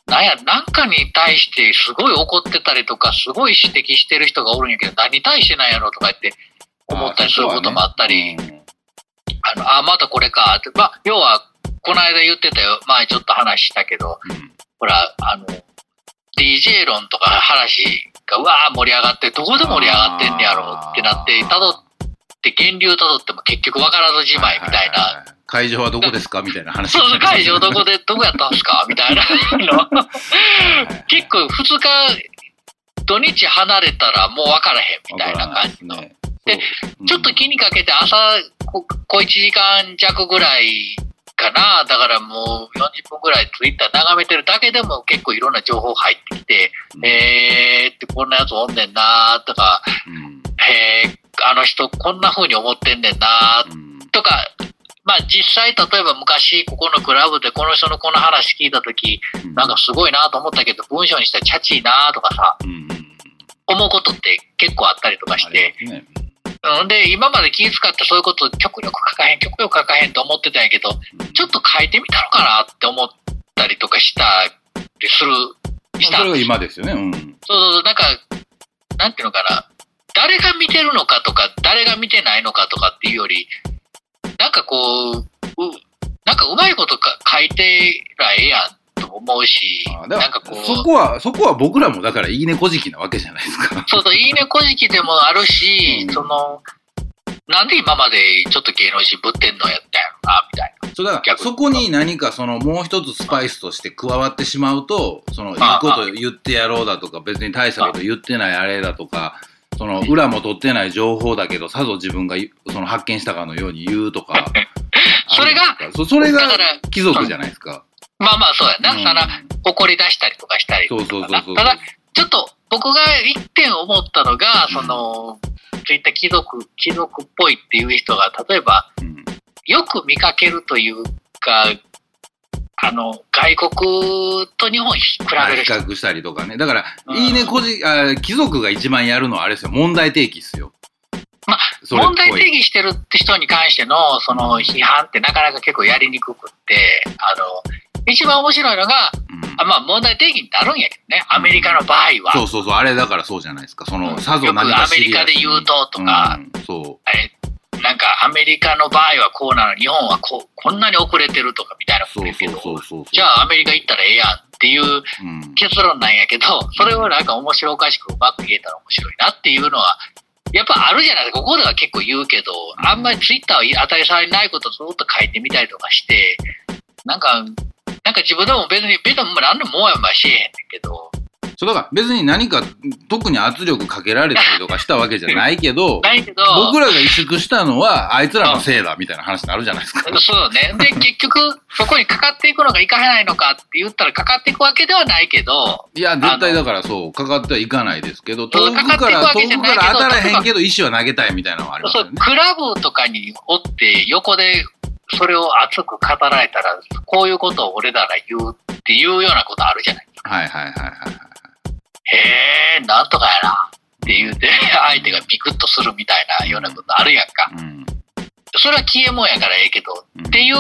なんや、なんかに対してすごい怒ってたりとか、すごい指摘してる人がおるんやけど、何に対してなんやろとか言って思ったりすることもあったり、あの、あ、またこれかって、まあ、要は、この間言ってたよ、前ちょっと話したけど、うん。ほら、あの、DJ 論とか話が、うわー盛り上がって、どこで盛り上がってんねやろってなって、たどって、源流たどっても結局わからずじまいみたいな、会場はどこですか？みたいな話。そうそう、会場どこで、どこやったんすか？みたいなの。結構2日、土日離れたらもう分からへんみたいな感じの。ね。でちょっと気にかけて朝、ここ1時間弱ぐらいかな。だからもう40分ぐらいツイッター眺めてるだけでも結構いろんな情報入ってきて、うん。えーってこんなやつおんねんなとか、うん。えーあの人こんな風に思ってんねんなうん。とか、まあ実際例えば昔ここのクラブでこの人のこの話聞いた時なんかすごいなと思ったけど文章にしたらチャチいなとかさ、思うことって結構あったりとかして、うん、で、今まで気遣ってそういうこと極力書かへん、極力書かへんと思ってたんやけど、うん。ちょっと書いてみたのかなって思ったりとかしたりする、したそれが今ですよね。うん。そうそうそう、なんか、なんていうのかな、誰が見てるのかとか、誰が見てないのかとかっていうより、なんかこう、うなんかうまいことか書いてらええやんと思うしなんからこう、そこは、そこは僕らもだからいいねこじきなわけじゃないですか。そうそう、いいねこじきでもあるし、うんその、なんで今までちょっと芸能人ぶってんのやったんやろな、みたいな。そうだから、そこに何かそのもう一つスパイスとして加わってしまうと、そのいいこと言ってやろうだとか、別に大したこと言ってないあれだとか、その裏も取ってない情報だけど、さぞ自分がその発見したかのように言うとか。それがそそれが貴族じゃないですか。まあまあそうやな。うんその怒り出したりとかしたりとそうそうそうそう。ただ、ちょっと僕が一点思ったのが、うんその、そういった貴族、貴族っぽいっていう人が、例えば、うんよく見かけるというか、あの、外国と日本比べる人。較したりとかね。だから、うんいいねこじ、あ貴族が一番やるのはあれですよ。問題提起っすよ。まあ問題定義してるって人に関しての、その批判ってなかなか結構やりにくくって、あの、一番面白いのが、うんあまあ問題定義になるんやけどね、アメリカの場合は。そうそうそう、あれだからそうじゃないですか。その、さぞ何かよくアメリカで言うととか、うんそえなんかアメリカの場合はこうなの、日本はこうこんなに遅れてるとかみたいなこと言うけど。じゃあアメリカ行ったらええやんっていううん。結論なんやけど、それをなんか面白おかしくうまく言えたら面白いなっていうのは、やっぱあるじゃないですか。ここでは結構言うけど、あんまりツイッターは当たり障りないことをずっと書いてみたりとかして、なんか、なんか自分でも別に、別に何でももやもやしえへんねんけど、そうだから別に何か特に圧力かけられたりとかしたわけじゃないけど、ないけど、僕らが萎縮したのはあいつらのせいだみたいな話になるじゃないですか。そうね。で、結局、そこにかかっていくのがいかないのかって言ったら、かかっていくわけではないけど、いや、絶対だからそう、かかってはいかないですけど、遠くから、遠くから当たらへんけど、石は投げたいみたいなのはありますよね。そうクラブとかにおって、横でそれを熱く語られたら、こういうことを俺らが言うっていうようなことあるじゃない。はいはいはいはいはい。へえ、なんとかやなって言うて、相手がビクッとするみたいなようなことあるやんか。うん。それは消えもんやからええけど、うんっていう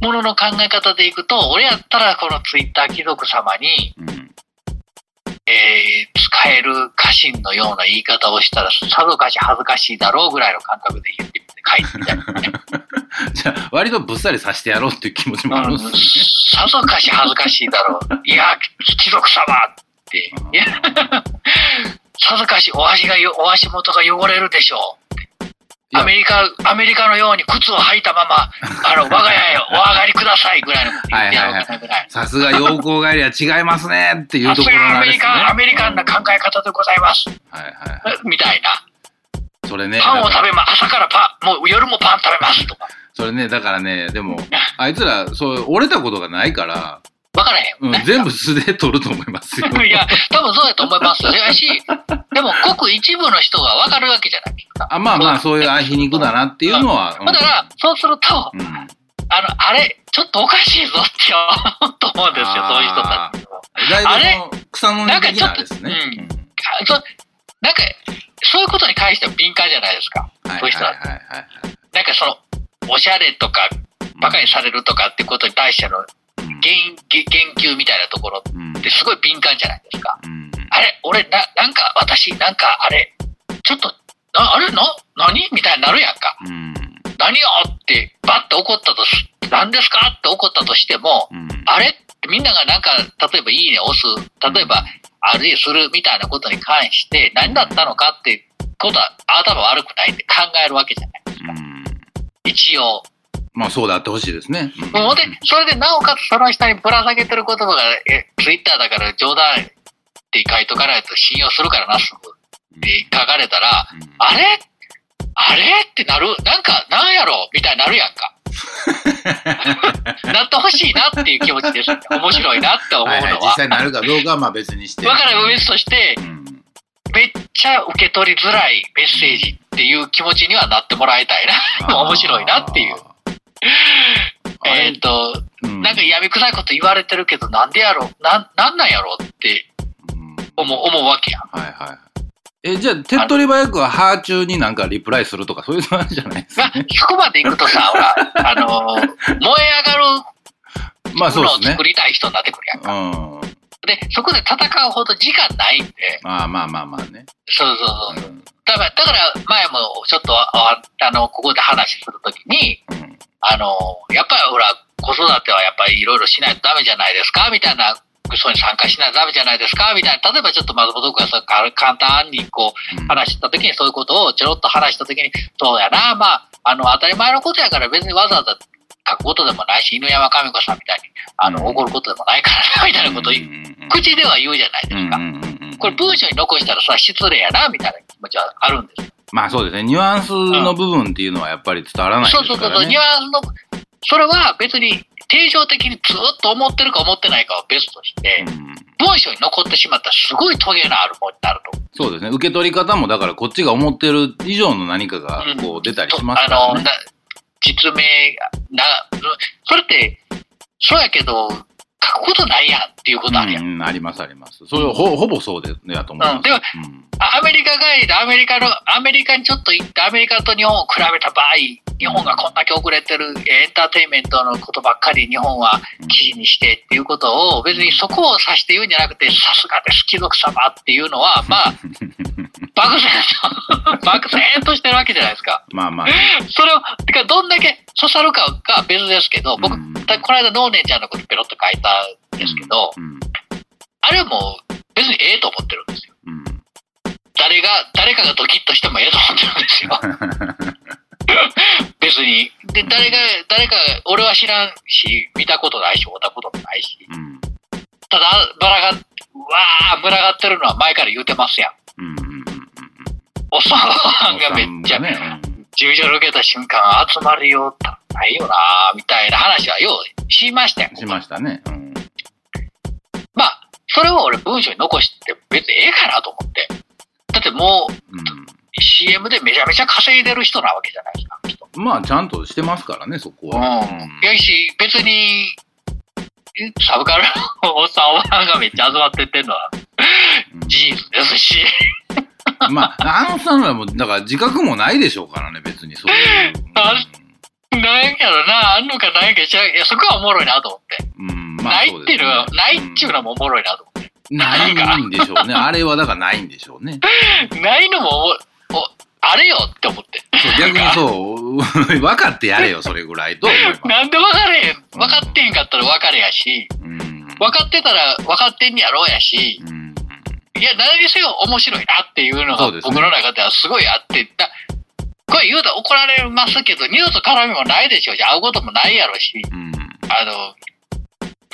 ものの考え方でいくと、俺やったらこのツイッター貴族様に、うん。えー使える家臣のような言い方をしたら、さぞかし恥ずかしいだろうぐらいの感覚で言ってみて書いてみたいなね。じゃあ、割とぶっさりさしてやろうっていう気持ちもあるんですよね。さぞかし恥ずかしいだろう。いや、貴族様って。いや、さぞかしお足がよ、お足元が汚れるでしょう。アメリカ、アメリカのように靴を履いたまま、あの、我が家へお上がりくださいぐらいのこと言ってやろうかなぐらい。さすが陽光帰りは違いますねっていうところのがアメリあれですね。カン、アメリカンな考え方でございます。はいはいはい。みたいな。それね、パンを食べま、朝からパン、もう夜もパン食べますとか。それね、だからね、でも、あいつら、そう、折れたことがないから、わからへん。うんん、全部素で取ると思いますよ。いや、多分そうだと思います。やし、でも、ごく一部の人がわかるわけじゃないですか。あまあまあ、そういうあ皮肉だなっていうのは。だから、そうすると、うん、うんあの、あれ、ちょっとおかしいぞって思うと思うんですよ、そういう人たちあれ草の根的なですね。なんかちょっとうなんか、そういうことに関しては敏感じゃないですか。そういう人だはいはいはいなんかその、おしゃれとか、バカにされるとかってことに対してのうん言言言及みたいなところうん。ってすごい敏感じゃないですか。うん。あれ、俺、な、なんか、私、なんか、あれ、ちょっと、ああれ？な、何？みたいになるやんか。うん。何よって、バッて怒ったとし、何ですか？って怒ったとしても、うん。あれ？ってみんながなんか、例えばいいね押す、例えば、あるいはするみたいなことに関して、何だったのかってことは頭悪くないって考えるわけじゃないですか。うん。一応。まあそうであってほしいですね。うんで、それでなおかつその下にぶら下げてる言葉が、え、ツイッターだから冗談って書いとかないと信用するからな、すぐ。って書かれたら、うんあれ？あれ？ってなる？なんか、なんやろ？みたいになるやんか。なってほしいなっていう気持ちです。面白いなって思うのはいはい、実は。際なるかどうかはまあ別にして。わからん別としてう、んめっちゃ受け取りづらいメッセージっていう気持ちにはなってもらいたいな。面白いなっていう。。えっと、うんなんか闇臭いこと言われてるけど、なんでやろなん、なんなんやろってうん思う、思うわけやん。はいはい。え、じゃあ、手っ取り早くは、ハー中になんかリプライするとか、そういうのじゃないですまあかね。、そこまで行くとさ、ほら、あのー燃え上がるまあ、そうもですねのを作。りたい人になってくるやんか。うん。で、そこで戦うほど時間ないんで、まあまあまあまあね。そうそうそう。うんだから、だから前もちょっと、ああの、ここで話するときに、うんあの、やっぱりほら、子育てはやっぱりいろいろしないとダメじゃないですか？みたいな、そうに参加しないとダメじゃないですか？みたいな、例えばちょっと松本君が簡単にこう、うん。話したときにそういうことをちょろっと話したときに、そうやな、まあ、あの、当たり前のことやから別にわざわざ書くことでもないし、犬山神子さんみたいに、あの、うん。怒ることでもないからな、みたいなことを、口では言うじゃないですか。これ文章に残したらさ、失礼やな、みたいな気持ちはあるんですよ。まあそうですね。ニュアンスの部分っていうのはやっぱり伝わらないですからね。そうそうそうそう、ニュアンスの、それは別に定常的にずっと思ってるか思ってないかは別として、うん文章に残ってしまったらすごいトゲのあるものになると。そうですね。受け取り方も、だからこっちが思ってる以上の何かがこう出たりしますかあの、らね。な実名な、それって、そうやけど、書くことないやんっていうことあるやん。うんうんありますあります。それはほほぼそうで、ね、やと思います。うんでもうんアメリカ帰りでアメリカの、アメリカにちょっと行って、アメリカと日本を比べた場合、日本がこんだけ遅れてるエンターテインメントのことばっかり日本は記事にしてっていうことを別にそこを指して言うんじゃなくて、さすがです、貴族様っていうのは、まあ、漠然と、漠然としてるわけじゃないですか。まあまあ、それを、てかどんだけ刺さるかが別ですけど、僕、うんこの間、ノーネンちゃんのことペロッと書いたんですけど、うんあれはもう別にええと思ってるんですよ。うん誰が、誰かがドキッとしてもええと思ってるんですよ。別に。で、誰が、誰か、俺は知らんし、見たことないし、会ったこともないし。うんただ、バラが、うわー、群がってるのは前から言うてますやん。うんうんうんうんおっさんがめっちゃ、ね、うん事務所抜けた瞬間、集まるよ、ないよなみたいな話はようしましたよ。しましたね。うんまあ、それを俺文章に残して別にええかなと思って。だってもうう CM でめちゃめちゃ稼いでる人なわけじゃないですか、まあちゃんとしてますからね、そこうん。は。やし、別に、サブカルのおっさんおばはんがめっちゃ集まってってんのはうん事実ですし。まあ、あのさんはもう、だから自覚もないでしょうからね、別にそういう。あなんやろな、あんのかないか違う。いや、そこはおもろいなと思って。うん、うんまあないっていうのは、ないっちゅうのもおもろいなと思って。ないんでしょうね。あれはだからないんでしょうね。ないのもお、おあれよって思って。そう逆にそう、分かってやれよ、それぐらいと。なんで分かれへん、分かってへんかったら分かれやし、うん。分かってたら分かってんやろうやし、うん。いや、何にせよ面白いなっていうのが僕の中ではすごいあって、だこれ言うたら怒られますけど、二度と絡みもないでしょうし、会うこともないやろし、うん。あの、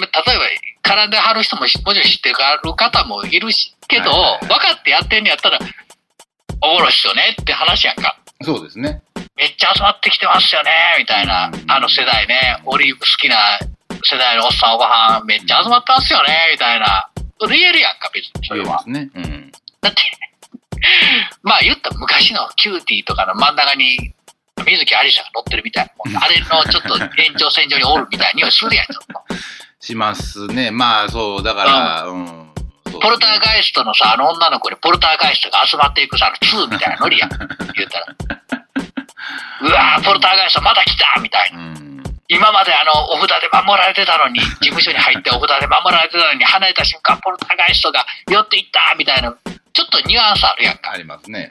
例えば絡んではる人ももちろん知ってる方もいるし、けど、はいはいはい分かってやってんのやったら、おもろいっすよねって話やんか。そうですね。めっちゃ集まってきてますよね、みたいなうん。あの世代ね、オリーブ好きな世代のおっさんおばはん、めっちゃ集まってますよね、みたいな。リエルやんか、別にそれは。そうですね。うん。だって、まあ言ったら昔のキューティーとかの真ん中に、観月ありさが乗ってるみたいなもん。あれのちょっと延長線上におるみたいな匂いするやん、ちょっと。しますね。まあ、そう、だから、うん。そうですねポルターガイストのさ、あの女の子にポルターガイストが集まっていくさ、あの2みたいなノリやん。言うたら。うわー、ポルターガイストまた来たみたいな。うん。今まであの、お札で守られてたのに、事務所に入ってお札で守られてたのに、離れた瞬間、ポルターガイストが寄っていったみたいな、ちょっとニュアンスあるやんか。ありますね。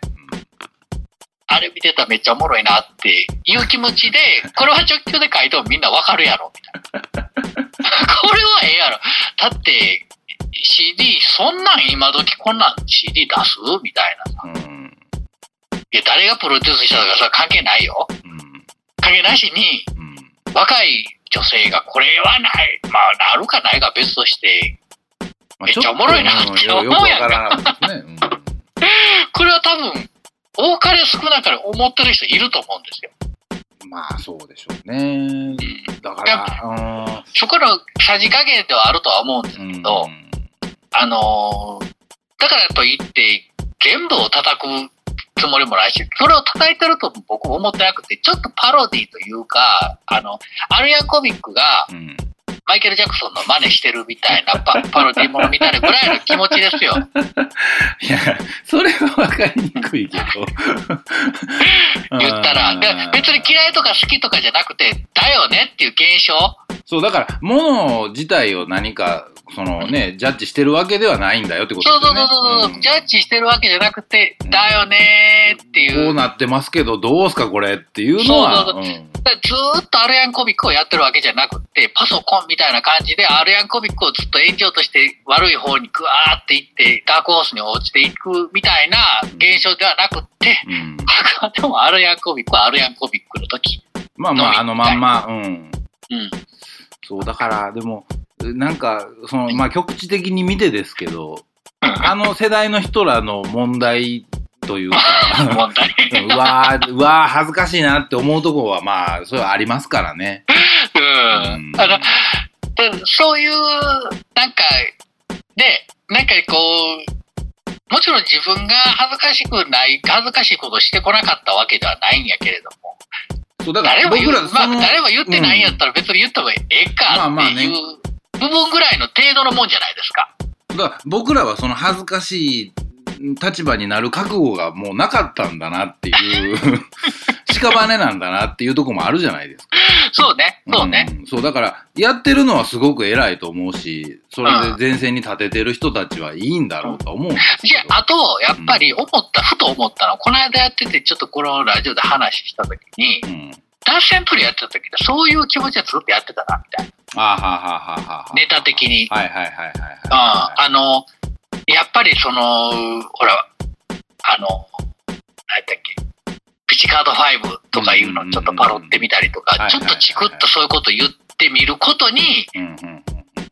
あれ見てたらめっちゃおもろいなっていう気持ちで、これは直球で書いてもみんなわかるやろ、みたいな。これはええやろ。だって、CD、そんなん今時こんなん CD 出す？みたいなさ。うん。うん。いや、誰がプロデュースしたとかさ、関係ないよ。うん。関係なしに、うん。若い女性がこれはない、まあ、なるかないか別として、まあめっちゃおもろいなって思うやんかよくわからなかったですね。これは多分、多かれ少なかれ思ってる人いると思うんですよ。うんまあそうでしょうね。だから、そこのさじ加減ではあるとは思うんですうん。けど、あのーだからといって、全部を叩くつもりもないし、それを叩いてると僕思ってなくて、ちょっとパロディというか、あの、アルヤンコミックがうん。うんマイケル・ジャクソンの真似してるみたいなパ パロディものみたいなぐらいの気持ちですよ。いや、それは分かりにくいけど。言ったら。で別に嫌いとか好きとかじゃなくて、だよねっていう現象。そう、だから、もの自体を何か、そのね、ジャッジしてるわけではないんだよってことそうですよね。そうそうそう、んジャッジしてるわけじゃなくて、だよねーっていう。こうなってますけど、どうすかこれっていうのは。そうそううんだからずーっとアルヤンコミックをやってるわけじゃなくて、パソコンみたいな感じで、アルヤンコミックをずっと炎上として悪い方にグワーっていって、ダークホースに落ちていくみたいな現象ではなくって、うん あくまでもアルヤンコミックはアルヤンコミックの時。まあまあ、あのまんま、うん。うん。そう、だから、でも、なんか、その、まあ、局地的に見てですけど、あの世代の人らの問題というか、問題。うわー、うわー、恥ずかしいなって思うとこは、まあ、それはありますからね。うん。あの、でそういう、なんか、で、なんかこう、もちろん自分が恥ずかしくない、恥ずかしいことをしてこなかったわけではないんやけれども、そう、だから誰も言う、僕ら、まあ誰も言ってないんやったら別に言った方がええまかっていう部分ぐらいの程度のもんじゃないですか。だから僕らはその恥ずかしい立場になる覚悟がもうなかったんだなっていう、屍なんだなっていうところもあるじゃないですか。そうね、そうね。んそう、だから、やってるのはすごく偉いと思うし、それで前線に立ててる人たちはいいんだろうとは思うんですじゃけど。あ、あと、やっぱり思った、ふと思ったのは、この間やってて、ちょっとこのラジオで話したときに、うん。脱線プリやってた時って、そういう気持ちでずっとやってたな、みたいな。あーはーはーはーはーはーネタ的に。はいはいはいはいうん、はあの、やっぱりその、ほら、あの、何やったっけ、ピチカード5とかいうのをちょっとパロってみたりとか、ちょっとチクッとそういうこと言ってみることに。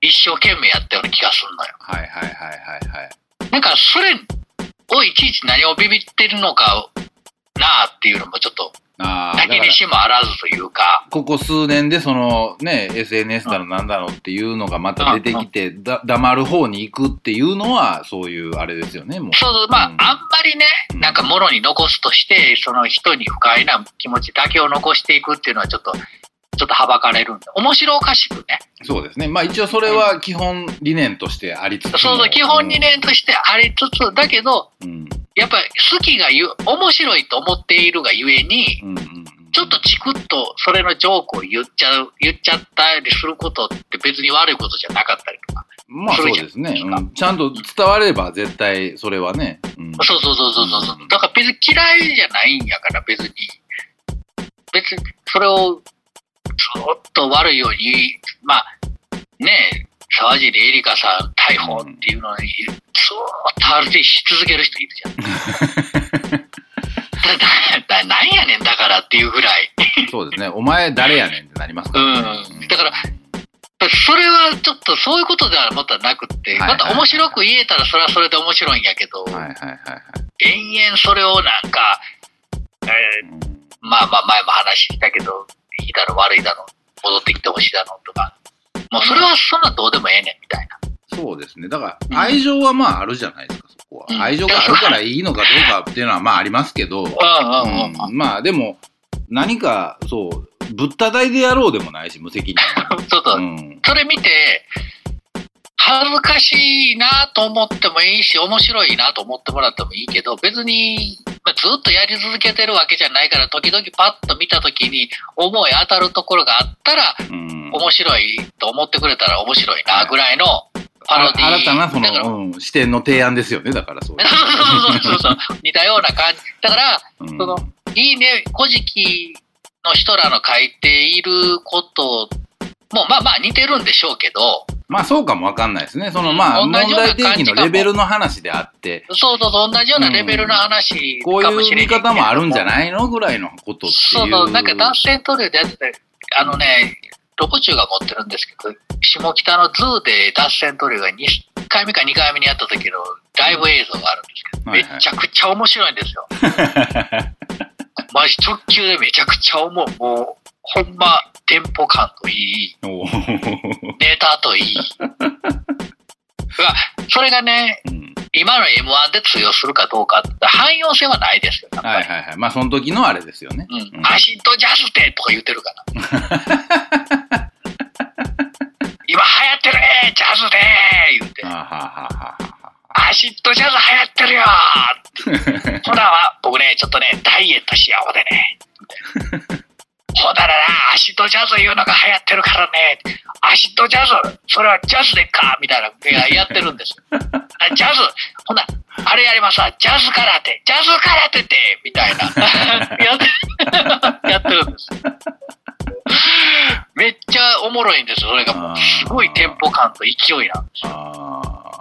一生懸命やったような気がするのよ。はいはいはいはいはい。なんか、それをいちいち何をビビってるのかなあっていうのもちょっと、ああ、だから泣きにしもあらずというか、ここ数年でそのね SNS だのなんだろうっていうのがまた出てきてだ黙る方に行くっていうのはそういうあれですよねもう。そうそう、まあ、うん。あんまりね、うん。なんかものに残すとして、その人に不快な気持ちだけを残していくっていうのはちょっと、ちょっとはばかれるんで、面白おかしくね。そうですね。まあ一応それは基本理念としてありつつもそうそう、基本理念としてありつつ、だけど、うん。やっぱり好きがゆ、面白いと思っているがゆえに、うんうんうんちょっとチクッとそれのジョークを言っちゃう、言っちゃったりすることって別に悪いことじゃなかったりとか。まあそうですね、うん。ちゃんと伝われば絶対それはね、うん。そうそうそうそうそう。うん。だから別に嫌いじゃないんやから別に。別にそれをずっと悪いようにまあねえ、沢尻エリカさん逮捕っていうのに、ずーっと RT し続ける人いるじゃん。だだだなんやねんだからっていうぐらい。そうですね。お前誰やねんってなりますから、ね。うん。だからそれはちょっとそういうことではまたなくって、また面白く言えたらそれはそれで面白いんやけど、はいはいはいはい、延々それをなんか、えーうん。まあまあ前も話したけど、いいだろ悪いだろ、戻ってきてほしいだろとか、もうそれはそんなどうでもええねんみたいな。そうですね。だから、愛情はまああるじゃないですか、そこは。うん愛情があるからいいのかどうかっていうのはまあありますけど、うんうんうんうん。うんまあでも、何か、そう、ぶったたいでやろうでもないし、無責任ちょっと、に。それ見て、恥ずかしいなと思ってもいいし、面白いなと思ってもらってもいいけど、別に、まあ、ずっとやり続けてるわけじゃないから、時々パッと見た時に思い当たるところがあったら、面白いと思ってくれたら面白いなぐらいのパロディ新たなその、うん、視点の提案ですよね、だからそう。そうそうそうそう似たような感じ。だから、うんそのいいね、古事記の人らの書いていることも、まあまあ似てるんでしょうけど、まあそうかもわかんないですね。そのまあ問題提起のレベルの話であって、そうそうそう、同じようなレベルの話こういう見かもしれへんけど方もあるんじゃないのぐらいのことっていう。そうそう、なんか脱線トリオでやってて、あのね、ロコチュウが持ってるんですけど、下北のズーで脱線トリオが 2, 回目か2回目にやった時のライブ映像があるんですけど、はいはいめちゃくちゃ面白いんですよ。マジ直球でめちゃくちゃ思う。もう、ほんま、テンポ感といい、ネタといい。うわ、それがね、うん今の M1 で通用するかどうかって汎用性はないですよ。はいはいはい。まあ、その時のあれですよね。うんうんアシッドジャズでとか言ってるから。今流行ってるねジャズで言ってあ。ははははアシッドジャズ流行ってるよ ほなは、僕ね、ちょっとね、ダイエットしようでね。ほならな、アシッドジャズいうのが流行ってるからね。アシッドジャズ、それはジャズでっかみたいな、いややってるんですジャズ、ほな、あれやりますわ、ジャズ空手、ジャズ空手って、みたいな。やって、るんですよ。めっちゃおもろいんですよ、それがもう。すごいテンポ感と勢いなんですよ。あ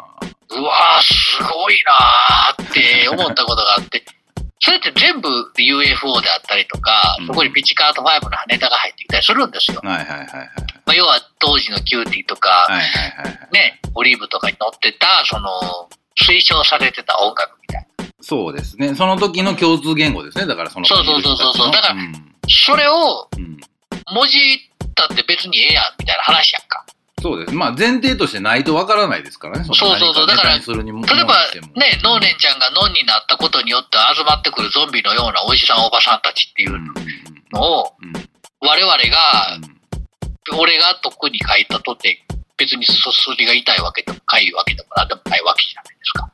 うわー、すごいなーって思ったことがあって、それって全部 UFO であったりとかうん、そこにピチカート5のネタが入ってきたりするんですよ。あ。はいはいはいはい。まあ、要は当時のキューティーとか、はいはいはいはい。ね、オリーブとかに乗ってた、その、推奨されてた音楽みたいな。そうですね。その時の共通言語ですね。だからその。そうそうそうそうそうだからうん。それをうん文字ったって別にええやん、みたいな話やんか。そうです。まあ前提としてないとわからないですからね。のそうそうそう何だから例えばね、ノーネンちゃんがノンになったことによって集まってくるゾンビのようなおじさんおばさんたちっていううんうんのを、うん我々がうん俺が特に書いたとって、別にそすりが痛いわけでもかゆいわけでもなんでもないわけじゃないですか。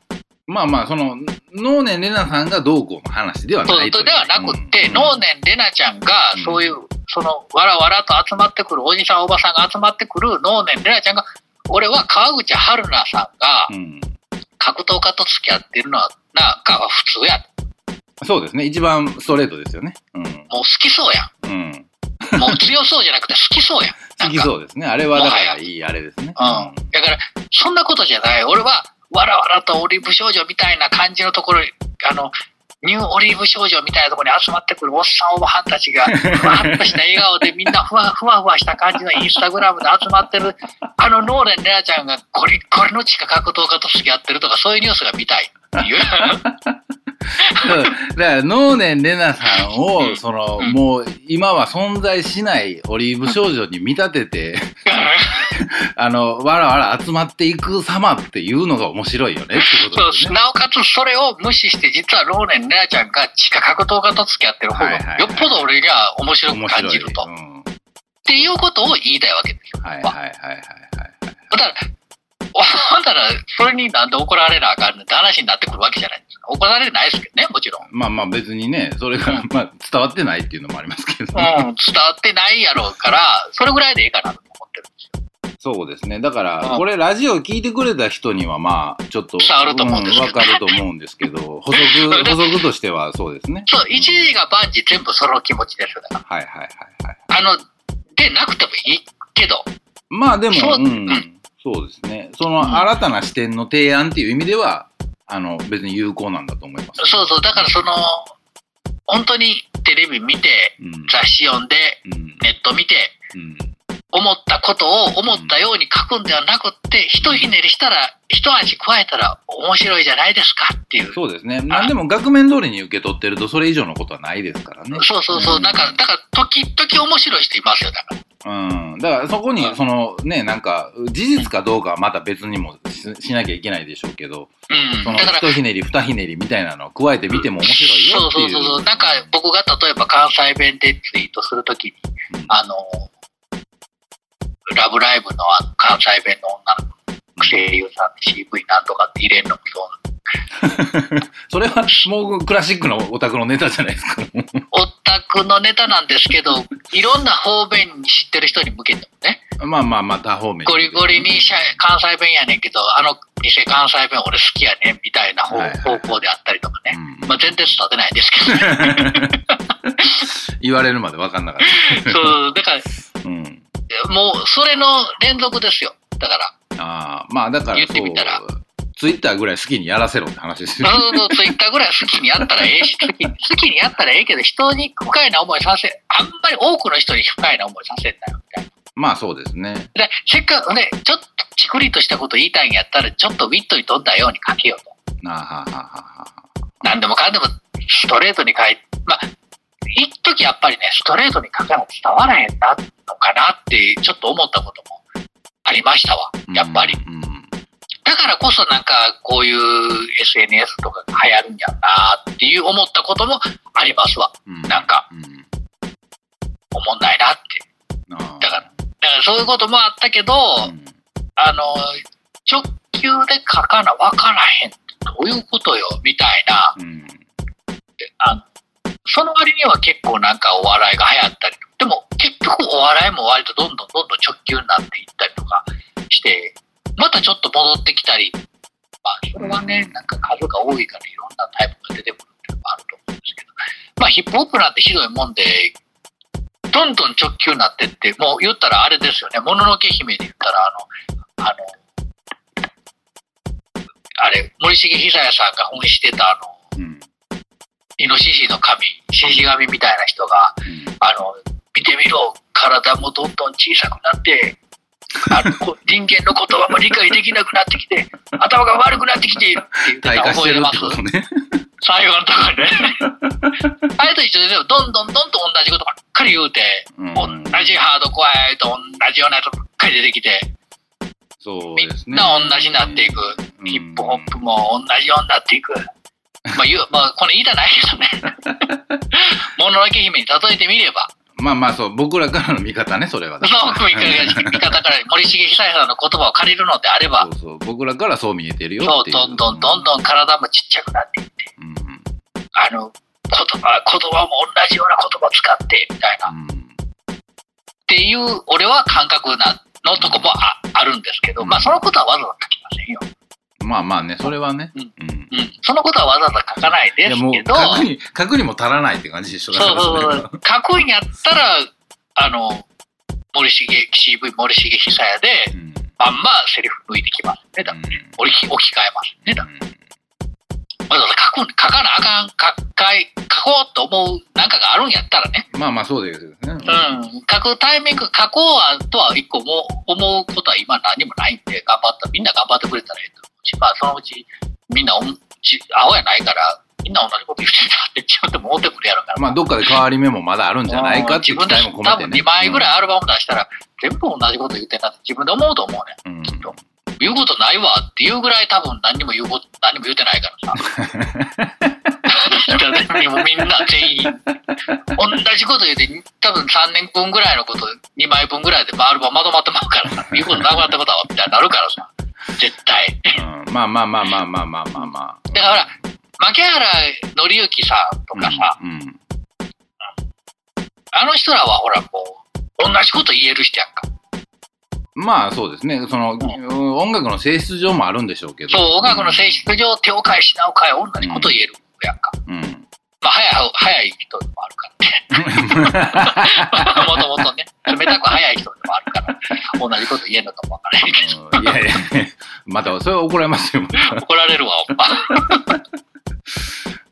まあまあ、その、能年レナさんがどうこうの話ではないという。ではなくって、うん能年レナちゃんがうんそういう、そのわらわらと集まってくるおじさんおばさんが集まってくる能年レナちゃんが、俺は川口春奈さんがうん。格闘家と付き合ってるのはなんか普通や。そうですね。一番ストレートですよね。うん。もう好きそうやうん。ん。もう強そうじゃなくて好きそうやん。な 好きそうですね。あれはだからいいあれですね。うん。だから、そんなことじゃない。俺は、わらわらとオリーブ少女みたいな感じのところに、あの、ニューオリーブ少女みたいなところに集まってくるおっさんおばはんたちが、ふわっとした笑顔でみんなふわふわふわした感じのインスタグラムで集まってる、あのノーレン・レナちゃんがゴリゴリの地下格闘家と付き合ってるとか、そういうニュースが見たいっていう。だから、能年レナさんうを、んその、うんもう、今は存在しないオリーブ少女に見立てて、あの、わらわら集まっていく様っていうのが面白いよねってことですね。そうなおかつそれを無視して、実はローレン・レナちゃんが地下格闘家と付き合ってる方が、よっぽど俺が面白く面白い。感じると。うんっていうことを言いたいわけですよ。はいはいはいはいはい。だから、ほんだら、それになんで怒られなあかんねんって話になってくるわけじゃないですか。怒られないですけどね、もちろん。まあまあ別にね、それが、まあ伝わってないっていうのもありますけど、うん、伝わってないやろうから、それぐらいでいいかなと思ってる。そうですね。だから、うんこれラジオ聞いてくれた人にはまあ、ちょっと、伝わると思うんですけどわかると思うんですけど、補足、補足としてはそうですね。そう、一時が万事全部その気持ちですよ。だかはいはいはいはい。ら。あの、でなくてもいいけど、まあでも、そううんうんそうですね。そのうん新たな視点の提案っていう意味では、あの、別に有効なんだと思います。そうそう、だからその、本当にテレビ見て、うん。雑誌読んで、うん。ネット見て、うん。思ったことを思ったように書くんではなくって、ひとひねりしたら、一味加えたら面白いじゃないですかっていう。そうですね。何でも額面通りに受け取ってると、それ以上のことはないですからね。そうそうそう、うんなんか、だから、時々面白い人いますよ、だから。うん。だからそこにう、んそのね、なんか、事実かどうかはまた別にもししなきゃいけないでしょうけど、うん。その一ひねり、二ひねりみたいなのを加えてみても面白いよそうっていうう。そそうそう。なんか、僕が例えば関西弁でツイートするときに、うんあの、ラブライブのあの関西弁の女の子、声優さんで CV なんとかって入れるのもそうそれはもうクラシックのオタクのネタじゃないですか。オタクのネタなんですけど、いろんな方面に知ってる人に向けてもね、まあまあまあ、多方面にゴリゴリに関西弁やねんけど、あの偽関西弁俺好きやねんみたいな方向であったりとかね。うんまあ全然伝わってないですけど、言われるまで分かんなかった。そう、だから、うん。もうそれの連続ですよ。だから。ああ、まあだから言ってみたら、ツイッターぐらい好きにやらせろって話ですよ。そうそう、ツイッターぐらい好きにやったらええし、好き好きにやったらええけど、人に不快な思いさせ、あんまり多くの人に不快な思いさせんなよ、みたいな。まあそうですね。で、せっかくね、ちょっとちくりとしたこと言いたいんやったら、ちょっとウィットに富んだように書けよと。あはははでもかんでもストレートに書いて、まあ、一時やっぱりね、ストレートに書かな伝わらへんなのかなって、ちょっと思ったこともありましたわ、やっぱり。うんうんだからこそなんかこういう SNS とかが流行るんやなっていう思ったこともありますわ。うん。なんか、うん。思んないなって。だから、だからそういうこともあったけど、うん。あの、直球で書かな分からへんどういうことよみたいな、うん。あのその割には結構なんかお笑いが流行ったり、でも結局お笑いも割とどんどんどんどん直球になっていったりとかして、またちょっと戻ってきたり、まあそれはね、なんか数が多いからいろんなタイプが出てくるっていうのがあると思うんですけど、まあヒップホップなんてひどいもんで、どんどん直球になってって、もう言ったらあれですよね、もののけ姫で言ったら、あの、あの、あれ、森重久彌さんが本してたあの、うん。イノシシの神、獅子神みたいな人が、うん。あの、見てみろ、体もどんどん小さくなって、あのこ人間の言葉も理解できなくなってきて、頭が悪くなってきているって言ってた退化してるっ覚えてますね。最後のところね。あれと一緒で、どんどんどんどん同じことばっかり言うて、うん同じハードコアやと同じようなやつばっかり出てきて、みそうですね。んな同じになっていく。うんヒップホップも同じようになっていく。まあ、言う、まあ、これ言いたないけどね。もののけ姫に例えてみれば、まあまあそう、僕らからの見方ね、それはね。そう、味方見方から森重久彌さんの言葉を借りるのであればそ、うそう、僕らからそう見えてるよそう。どんどんどんどん体もちっちゃくなっていって、うん。うんあの、言葉、言葉も同じような言葉使って、みたいな。っうんていう、俺は感覚な、のとこもああるんですけど、まあ、そのことはわざわざ書きませんよ。まあまあね、それはね。うんうんうん。そのことはわざわざ書かないですけど、書くに、書くにも足らないって感じでしょ。そうそうそう。書くんやったら、あの、森重、CV 森重久彌で、うんまんまセリフ抜いてきますね。だうん置き置き換えますね。だうんわざわざ書くん、書かなあかん、書かい書こうと思うなんかがあるんやったらね。まあまあそうですよね。うん。書くタイミング、書こうはとは一個も思うことは今何もないんで、頑張った、みんな頑張ってくれたらいいとまあそのうちみんなおんち、アホやないから、みんな同じこと言ってたって自分でも思ってくるやろから。まあどっかで変わり目もまだあるんじゃないかっていう期待も込多分めてね。2枚ぐらいアルバム出したら、全部同じこと言ってんなって自分で思うと思うね。うん。きっと。言うことないわっていうぐらい多分何にも言うこと、何にも言ってないからさ。みんな全員、同じこと言って、多分3年分ぐらいのこと、2枚分ぐらいでアルバムまとまってまうからさ、言うことなくなったことは、みたいになるからさ、絶対。うんまあまあまあまあまあまあまあまあ。だからほら、牧原紀之さんとかさ、うんうんあの人らはほらもう、同じこと言える人やんか。まあそうですね。その、音楽の性質上もあるんでしょうけど。そう、音楽の性質上、手を変え品を変え、同じこと言えるやんか。うん。まあ、早い、早い人でもあるからね。もともとね、冷たく早い人でもあるから、同じこと言えんのかもわからないけど、うんいやいや、またそれは怒られますよ。怒られるわ、ほんま。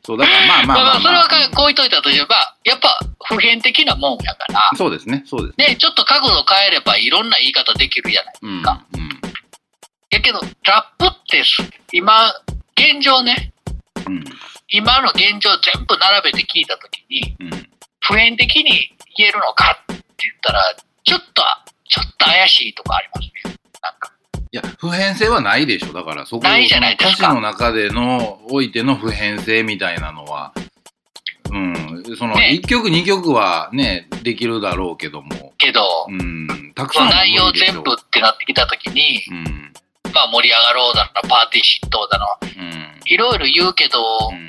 そう、だからまあまあまあ、まあまあ、それまあはかこう言っといたとしてまあ、やっぱ普遍的なもんやから、そうですね、そうです。ね、ちょっと角度変えればいろんな言い方できるじゃない。うん。かやけど、ラップってす今、現状ね、うん。今の現状全部並べて聞いたときに、うん。うん。普遍的に言えるのかって言ったら、ちょっと、ちょっと怪しいとこありますね。なんか。いや、普遍性はないでしょ。だから、そこないじゃない歌詞の中での、おいての普遍性みたいなのは、うん。その、ね一曲、二曲はね、できるだろうけども、けど、うん。たくさん内容全部ってなってきたときに、うん。まあ盛り上がろうだの、パーティー嫉妬だの、うん。いろいろ言うけど、うん。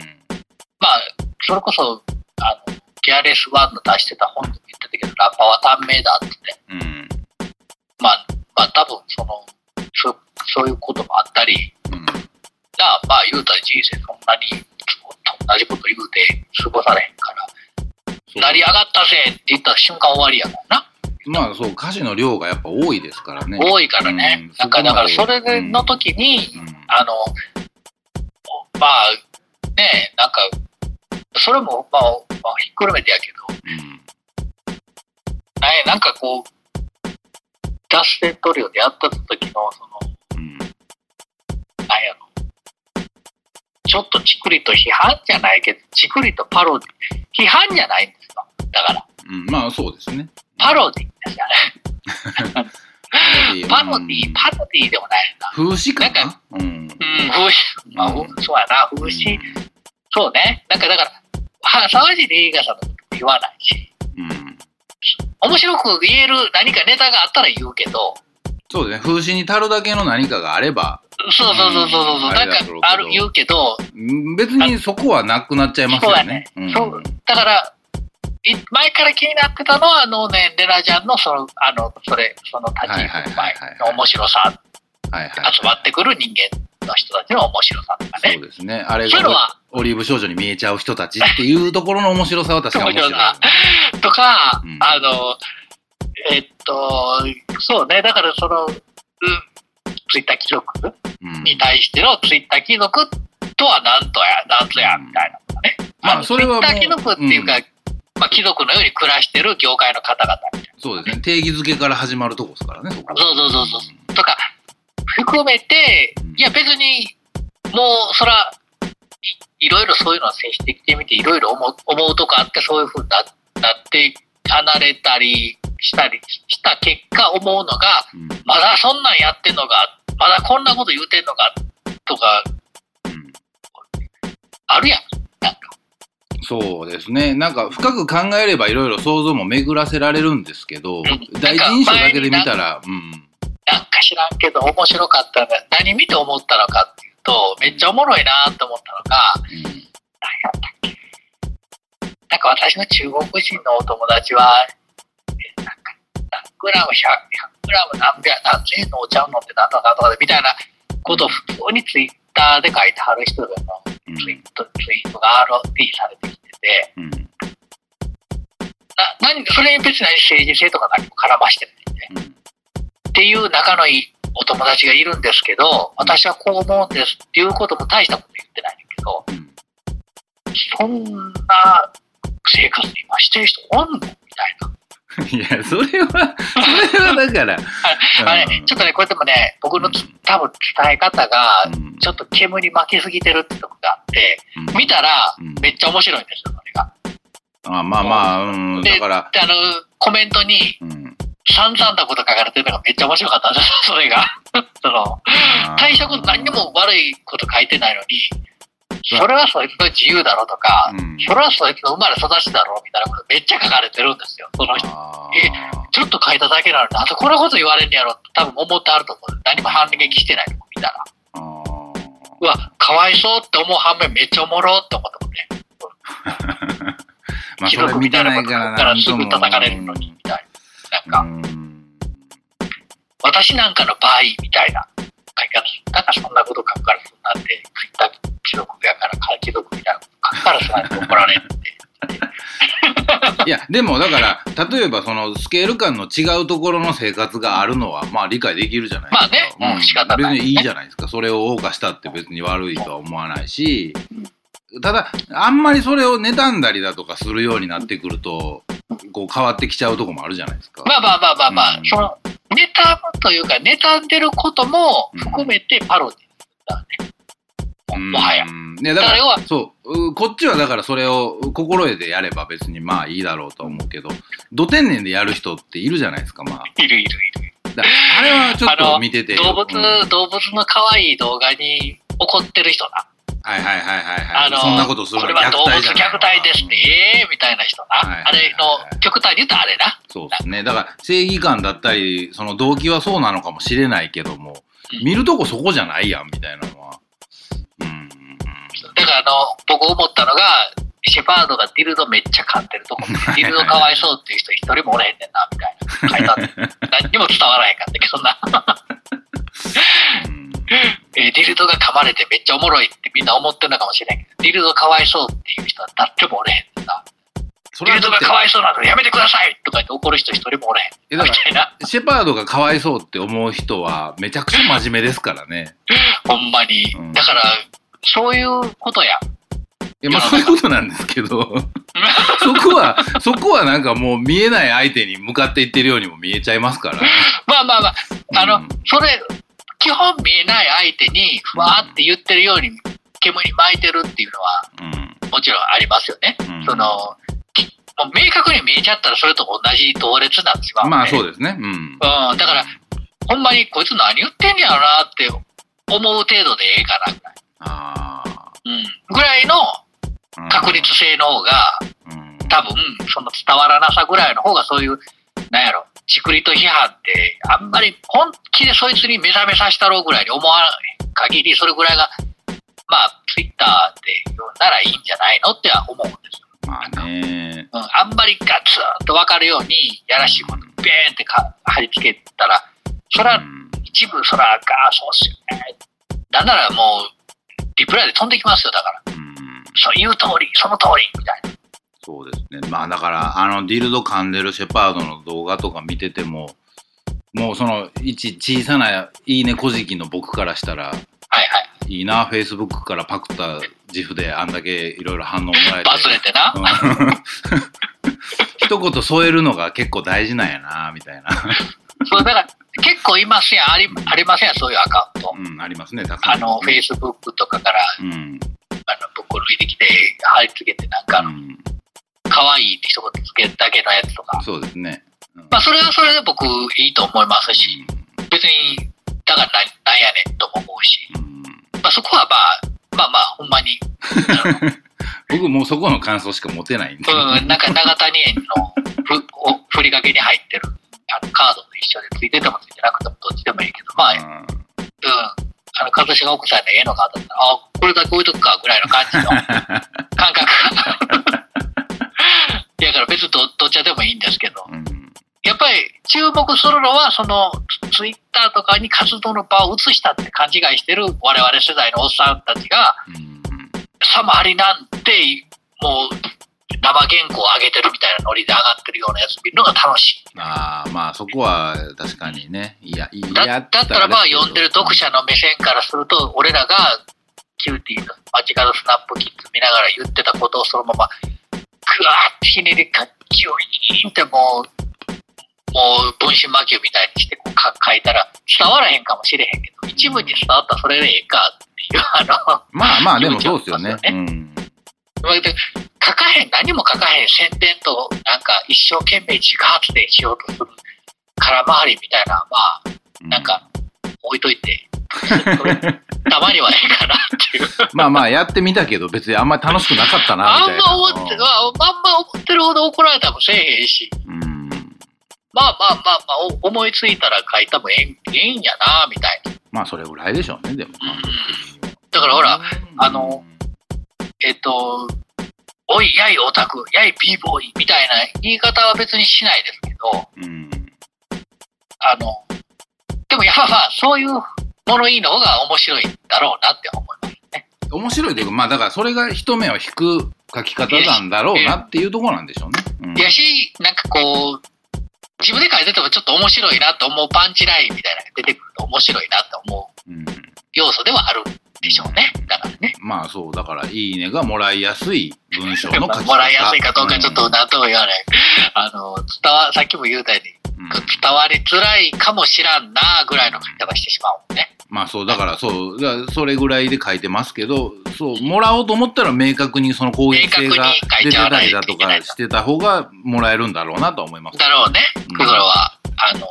まあ、それこそ、あの、ケアレスワンの出してた本でも言ってたけど、ラッパーは短命だってね。うん。まあ、まあ多分その、そうそういうこともあったり、うん。なあ、まあ言うたら人生そんなに同じこと言うて過ごされへんから、成り上がったぜって言った瞬間終わりやもんな。まあそう、歌詞の量がやっぱ多いですからね。多いからね。うんなんかだからそれでの時、時に、うんあの、まあ、ねなんか、それも、まあ、まあ、ひっくるめてやけど、うんなんやなんかこう、脱線トリオでやった時の、その、うん。なんやろ。ちょっとチクリと批判じゃないけど、チクリとパロディ。批判じゃないんですよ。だから、うん、まあそうですね。パロディですよね。パロディ、パロディでもないな。風刺かな？なうん。うん、風刺。まあ、うんそうやな、風刺。そうね。なんかだから、は沢尻映画さんのこと言わないし、うん。面白く言える何かネタがあったら言うけど、そうですね。風刺に足るだけの何かがあれば、そうそうそうそうそう、うんなんかある言うけど、うん別にそこはなくなっちゃいますよね。んそうだから、い前から気になってたのは、あのね、レナちゃんのその、あの、それ、その立ちはいはいの面白さ。集まってくる人間の人たちの面白さとかねそう。ですね。あれがオリーブ少女に見えちゃう人たちっていうところの面白さは確かに面白い。とか、うんあの、えっと、そうね、だからその、うんツイッター貴族うんに対してのツイッター貴族とは何とや、何とや、みたいなのがね。まあツイッター貴族っていうか、うんまあ貴族のように暮らしてる業界の方々みたいな。そうですね。定義づけから始まるとこですからね、そこ。そうそうそうそう。とか、含めてうん、いや別に、もう、そら、いいろいろそういうのは接してきてみて、いろいろ思う思うとこあって、そういうふうにななって、離れたりしたりした結果思うのが、うんまだそんなんやってんのか、まだこんなこと言うてんのか、とか、うんあるやん。そうですね。なんか深く考えればいろいろ想像も巡らせられるんですけどん、第一印象だけで見たら、うん。なんか知らんけど面白かったのが、何見て思ったのかっていうと、めっちゃおもろいなって思ったのが、うん何やったっけなんか私の中国人のお友達は、えなんか何グラム100、100グラム何百、何千円のお茶を飲んでなんとかなんとかでみたいなことを普通にツイッターで書いてはる人がのうんツイート、ツイートが RT されてきてて、うんな何それに別に何政治性とか何も絡ましてないんで、うん。っていう仲のいいお友達がいるんですけど、私はこう思うんですっていうことも大したこと言ってないんだけど、うん。そんな生活に今してる人おんのみたいな。いや、それは、それはだから、あれ、うん。ちょっとね、これでもね、僕の多分伝え方が、うん。ちょっと煙に巻きすぎてるってとこがあって、うん。見たらうん。めっちゃ面白いんですよ、それが。あまあまあ、うん、でだから、で、あの、コメントにうん。散々なこと書かれてるのがめっちゃ面白かったんですよ、それが。その、大したこと何にも悪いこと書いてないのに、それはそいつの自由だろとか、うんそれはそいつの生まれ育ちだろみたいなことめっちゃ書かれてるんですよ、その人。あえちょっと書いただけなのに、なんでこんなこと言われんねやろって多分思ってあると思う。何も反撃してないとこ見たら。うわ、かわいそうって思う反面めっちゃおもろって思ったもんね。ー まあ、貴族みたいな。ことだからすぐ叩かれるのに、みたいな。なんか、うん私なんかの場合みたいな書き方。なんかそんなこと書くからそんなんで、ツイッター貴族やから、貴族みたいなこと書くからそんなんで怒られるって。いや、でもだから、例えばそのスケール感の違うところの生活があるのは、まあ理解できるじゃないですか。まあねうん仕方ない別にいいじゃないですか。それを謳歌したって別に悪いとは思わないし、ただ、あんまりそれを妬んだりだとかするようになってくると、こう変わってきちゃうとこもあるじゃないですか。まあまあまあまあまあ、うんその、ネタというか、妬んでることも含めてパロディだね。ももはや。うんね、だかだからそう、うこっちはだからそれを心得てやれば別にまあいいだろうと思うけど、ど天然でやる人っているじゃないですか、まあ。いるいるいる。だあれはちょっと見てて。動物、うん動物の可愛い動画に怒ってる人な。はいはいはいはいはい。あの、そんなことするのこれは動物虐待ですって、ええみたいな人な。はいはいはいあれの、極端に言うとあれな。そうですね。だから正義感だったり、その動機はそうなのかもしれないけども、うん見るとこそこじゃないやんみたいなのは。うん。だからあの、僕思ったのが、シェパードがディルドめっちゃ噛んでるとこ、ディルドかわいそうっていう人一人もおれへんねんな、みたいな。書いてあって。何にも伝わらへんかったけどな。うん えーディルドが噛まれてめっちゃおもろいってみんな思ってるのかもしれんけど、ディルドかわいそうっていう人は誰もおれへんな。そディルドがかわいいそうなのやめてくださいとか言って怒る人一人もおれへん。シェパードがかわいそうって思う人はめちゃくちゃ真面目ですからね。ほんまにうん。だから、そういうことや。いやまあそういうことなんですけど、そこは、そこはなんかもう見えない相手に向かっていってるようにも見えちゃいますから。まあまあまあ、あの、うんそれ、基本見えない相手に、ふわーって言ってるように、煙巻いてるっていうのは、うん。もちろんありますよね。うんその、きもう明確に見えちゃったらそれと同じ同列なんですよ。まあそうう。ですね。うん。うん、だから、ほんまにこいつ何言ってんねやろなって思う程度でええかなぐらい。あうん。ぐらいのあ。確率性の方が、うん。多分、その伝わらなさぐらいの方がそういう、なんやろ、チクリと批判って、あんまり本気でそいつに目覚めさせたろうぐらいに思わない限り、それぐらいが、まあ、ツイッターで言うならいいんじゃないのっては思うんですよ。まあね。うん、あんまりガツンと分かるように、やらしいこと、ベーンってか貼り付けたら、そら、うん一部、そら、が、そうっすよね。なんならもう、リプライで飛んできますよ、だから。うん。そう言う通り、その通り、みたいな。そうですね。まあだから、あの、ディルド噛んでるシェパードの動画とか見てても、もうその、一小さないいね小じきの僕からしたら、はいはい。いいな、Facebook からパクった自負であんだけいろいろ反応もらえて。バズれてな。うん 一言添えるのが結構大事なんやな、みたいな。そう、だから、結構いますやん、ありありませんやん、そういうアカウント。うん、ありますね、たくさん。あの、Facebook とかから、うん。あの、僕抜いてきて、貼り付けて、なんかう、ん。可愛いって一言つけるだけのやつとか。そうですね。うんまあ、それはそれで僕、いいと思いますし、別に、だからなんやねんとも思うし、うんまあ、そこはまあ、まあまあ、ほんまに、僕もうそこの感想しか持てないんで。うん、なんか長谷園のふお振りかけに入ってるあのカードと一緒でついててもついてなくてもどっちでもいいけど、まあ、うん、うんあの、かずしが奥さんの絵のカードだったら、あ、これだけ置いとくかぐらいの感じの 感覚が。いや、だから別にどどっちでもいいんですけど、うんやっぱり注目するのは、そのツイッターとかに活動の場を移したって勘違いしてる我々世代のおっさんたちが、うんさまりなんて、もう生原稿を上げてるみたいなノリで上がってるようなやつ見るのが楽しい。ああ、まあそこは確かにね。いや、いだやだったらまあ読んでる読者の目線からすると、俺らがキューティーのマジカルスナップキッズ見ながら言ってたことをそのまま、ぐわーってひねりか、ギュイーンってもう、もう分身魔球みたいにしてこうか書いたら伝わらへんかもしれへんけど、一部に伝わったらそれでええかっていう、あの、まあまあでもそうですよね。気持ちはうん。で書かへん、何も書かへん宣伝と、なんか一生懸命自家発電しようとする空回りみたいな、まあ、なんか置いといて、たまにはええかなっていう。まあまあやってみたけど別にあんまり楽しくなかったなあんみたいな。ま思って、まあ、あんま思ってるほど怒られたらもせえへんし、うん。まあまあまあまあ、お思いついたら書いたもええんええんやな、みたいな。まあそれぐらいでしょうね、でも。だからほら、うんあの、えっと、おい、やいオタク、やい b ボーイみたいな言い方は別にしないですけど、うん。あの、でもやっぱまあ、そういう物言いの方が面白いんだろうなって思いますね。面白いというか、まあだからそれが人目を引く書き方なんだろうなっていうところなんでしょうね。うんやし、なんかこう、自分で書いててもちょっと面白いなと思うパンチラインみたいなのが出てくると面白いなと思ううん要素ではあるでしょうね。だからね。まあそう、だから、いいねがもらいやすい文章の書き方。もらいやすいかどうかちょっと何とも言わない。あの、伝わ、さっきも言うたように、うん、伝わりづらいかもしらんなぐらいの書き方してしまうもんね。まあそう、だからそう、それぐらいで書いてますけど、そう、もらおうと思ったら明確にその攻撃性が出てたりだとかしてた方がもらえるんだろうなとは思います。だろうね。うんそれは、あの、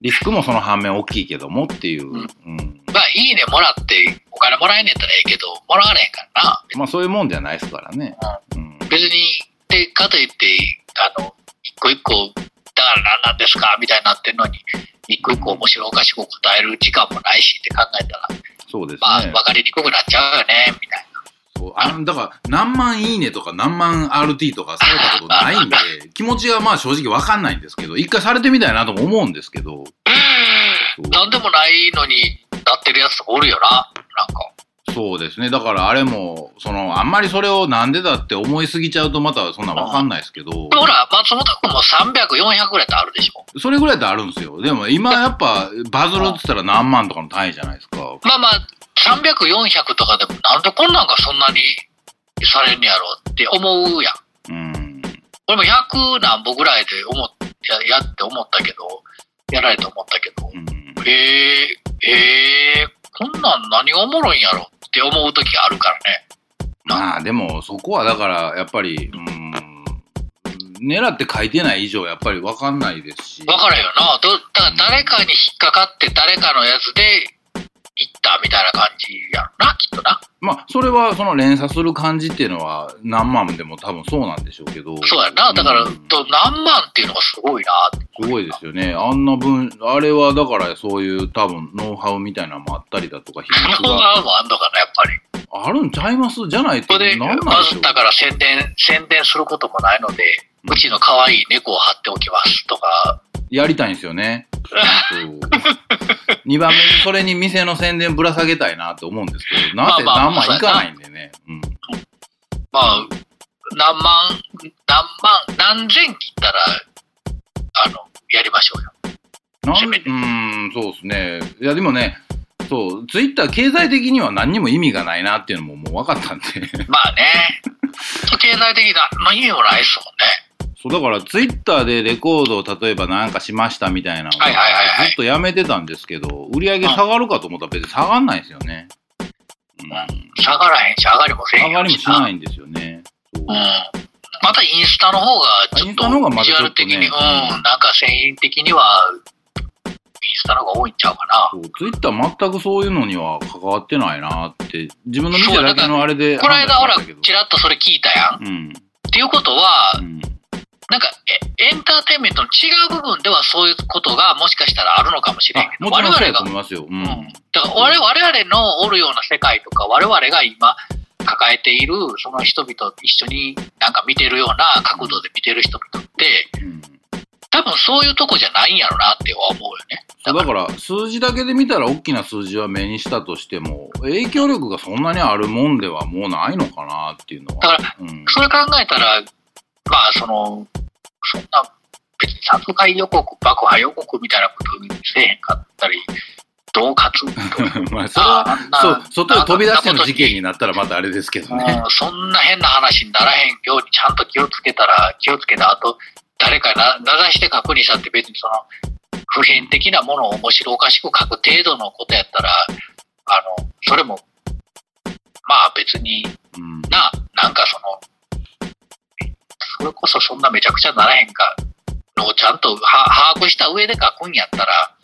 リスクもその反面大きいけどもっていう。うんうん。まあ、いいねもらって、お金もらえんねんったらええけど、もらわれへんからな。まあそういうもんじゃないですからね。うん。別に、で、かといって、あの、一個一個、だから何なんですかみたいになってんのに、一個一個面白おかしく答える時間もないしって考えたら、そうですまあ、ね。分かりにくくなっちゃうよね、みたいそうあのだから何万いいねとか何万 RT とかされたことないんで気持ちはまあ正直わかんないんですけど一回されてみたいなとも思うんですけどそうな。なんでもないのになってるやつおるよな、なんか。そうですねだからあれもそのあんまりそれをなんでだって思いすぎちゃうとまたそんなんわかんないですけどほら、松本君も300、400ぐらいってあるでしょ。それぐらいってあるんですよでも今やっぱバズるって言ったら何万とかの単位じゃないですかまあまあ、300、400とかでも、なんでこんなんがそんなにされんねやろって思うやん。うん。俺も100何歩ぐらいで思っややって思ったけど、やられて思ったけど、うん。えー、えー、こんなん何がおもろいんやろって思う時があるからね。まあでもそこはだからやっぱり、うん、狙って書いてない以上やっぱり分かんないですし。わからんよな。どだから誰かに引っかかって誰かのやつで行ったみたいな感じやろな、きっとな。まあそれはその連鎖する感じっていうのは何万でも多分そうなんでしょうけど。そうやな。だから、うんと何万っていうのがすごいな。すごいですよね。あんな分、あれはだからそういう多分ノウハウみたいなのもあったりだとか、ノウがハウもあんのかな、やっぱり。あるんちゃいます？じゃないとここでなんなんバでしょう？ズったから宣伝、宣伝することもないので、うちの可愛い猫を貼っておきますとか、やりたいんですよね。そう2番目にそれに店の宣伝ぶら下げたいなって思うんですけど、なぜ何万いかないんでね。うんまあ、何万、何万、何千切ったら、あの、やりましょうよ。なんうーん、そうですね。いや、でもね、そう、ツイッター経済的には何にも意味がないなっていうのももう分かったんで。まあね、経済的な、まあ意味もないっすもんね。そう、だからツイッターでレコードを例えばなんかしましたみたいなのがはいはいはいはいずっとやめてたんですけど、売り上げ下がるかと思ったら別に下がんないですよね。うん、下がらへんし、上がりもせん上がりもしな。ないんですよね。そううん。またインスタの方が、ちょっインスタの方がまビジュアル的ねうん、なんか繊維的には、インスタの方が多いんちゃうかな。そうツイッター全くそういうのには関わってないなって、自分の店だけのあれでこの間、ほらちらっとそれ聞いたやん。うん。っていうことはう、ん。なんかエ、エンターテインメントの違う部分ではそういうことがもしかしたらあるのかもしれんあけど、我々がと思いますよ。ううんん。だから我々我々のおるような世界とか、我々が今抱えているその人々と一緒になんか見てるような角度で見てる人々って、うん多分そういうとこじゃないんやろなって思うよね。だから数字だけで見たら大きな数字は目にしたとしても影響力がそんなにあるもんではもうないのかなっていうのは。だから、うん、それ考えたら、まあその、そんな別に殺害予告、爆破予告みたいなことせえへんかったり、恫喝 まあそれはあんなそう外に飛び出しての事件にになったらまたあれですけどね。うんそんな変な話にならへんようにちゃんと気をつけたら、気をつけた後、誰かな名指して確認したって別にその、普遍的なものを面白おかしく書く程度のことやったら、あの、それも、まあ別にうんな、なんかその、それこそそんなめちゃくちゃならへんかのをちゃんとは把握した上で書くんやったら、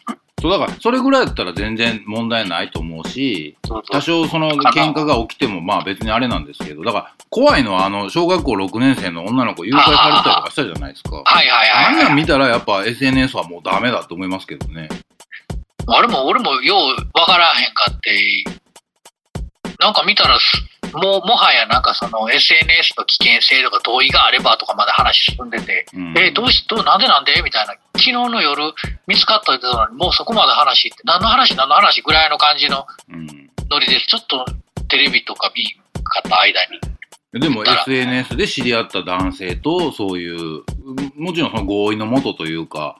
そうだからそれぐらいだったら全然問題ないと思うし多少その喧嘩が起きてもまあ別にあれなんですけどだから怖いのはあの小学校6年生の女の子誘拐されたりとかしたじゃないですか。はいはいあんはい、はい。なん見たらやっぱ SNS はもうダメだと思いますけどね。俺も、俺もようわからへんかって、なんか見たらす、もう、もはやなんかその SNS の危険性とか同意があればとかまで話進んでて、うん。え、どうし、どう、なんでなんで？みたいな。昨日の夜見つかったってのに、もうそこまで話って、何の話？何の話？ぐらいの感じのうん。ノリで、ちょっとテレビとか見かった間に。でも SNS で知り合った男性とそういうもちろんその合意のもとというか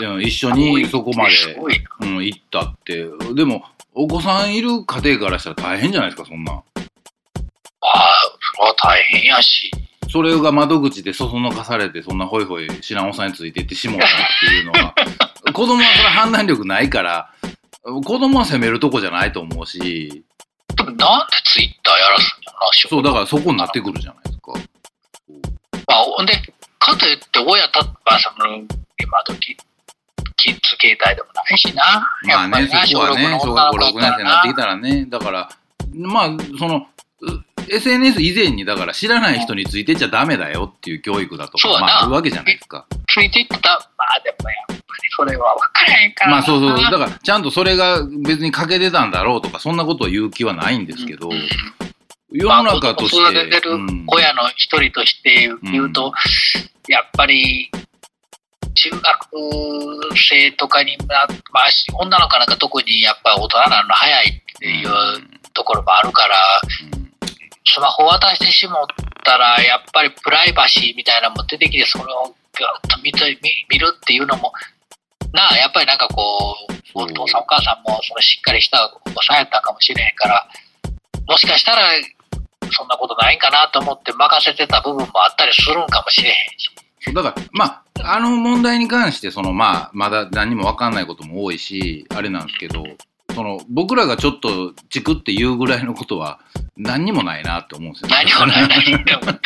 うん一緒にそこますで。うん、行ったって。でもお子さんいる家庭からしたら大変じゃないですかそんな。んああ、それは大変やし。それが窓口でそそのかされてそんなホイホイ知らんおっさんについていってしもうたっていうのは 子供はそれ判断力ないから子供は責めるとこじゃないと思うしでもなんでツイッターやらすんやろな、そうだからそこになってくるじゃないですか。まあ、ほんで、かといって親た、まあ、その、今時、キッズ携帯でもないしな。まあね、そこはね、小学校6年生になってきたたらね、だから、まあ、その、う SNS 以前に、だから知らない人についてちゃダメだよっていう教育だとか、まあ、あるわけじゃないですか。ついていった、まあでもやっぱりそれは分からへんから。な。まあそうそう、だからちゃんとそれが別に欠けてたんだろうとか、そんなことを言う気はないんですけどうん、世の中として、まあ育ててるうん親の一人として言うと、やっぱり、中学生とかにな、まあ、女の子なんか特にやっぱ大人なの早いっていうところもあるから、うんスマホ渡してしもったら、やっぱりプライバシーみたいなのも出てきて、それをぐっと見て見るっていうのも、なあ、やっぱりなんかこう、お父さんお母さんもそのしっかりしたお子さんやったかもしれへんから、もしかしたら、そんなことないんかなと思って任せてた部分もあったりするんかもしれへんし。だから、まあ、あの問題に関して、その、まあ、まだ何も分かんないことも多いし、あれなんですけど、その、僕らがちょっとチクって言うぐらいのことは、何にもないなって思うんですよね。何もない、何でも。だか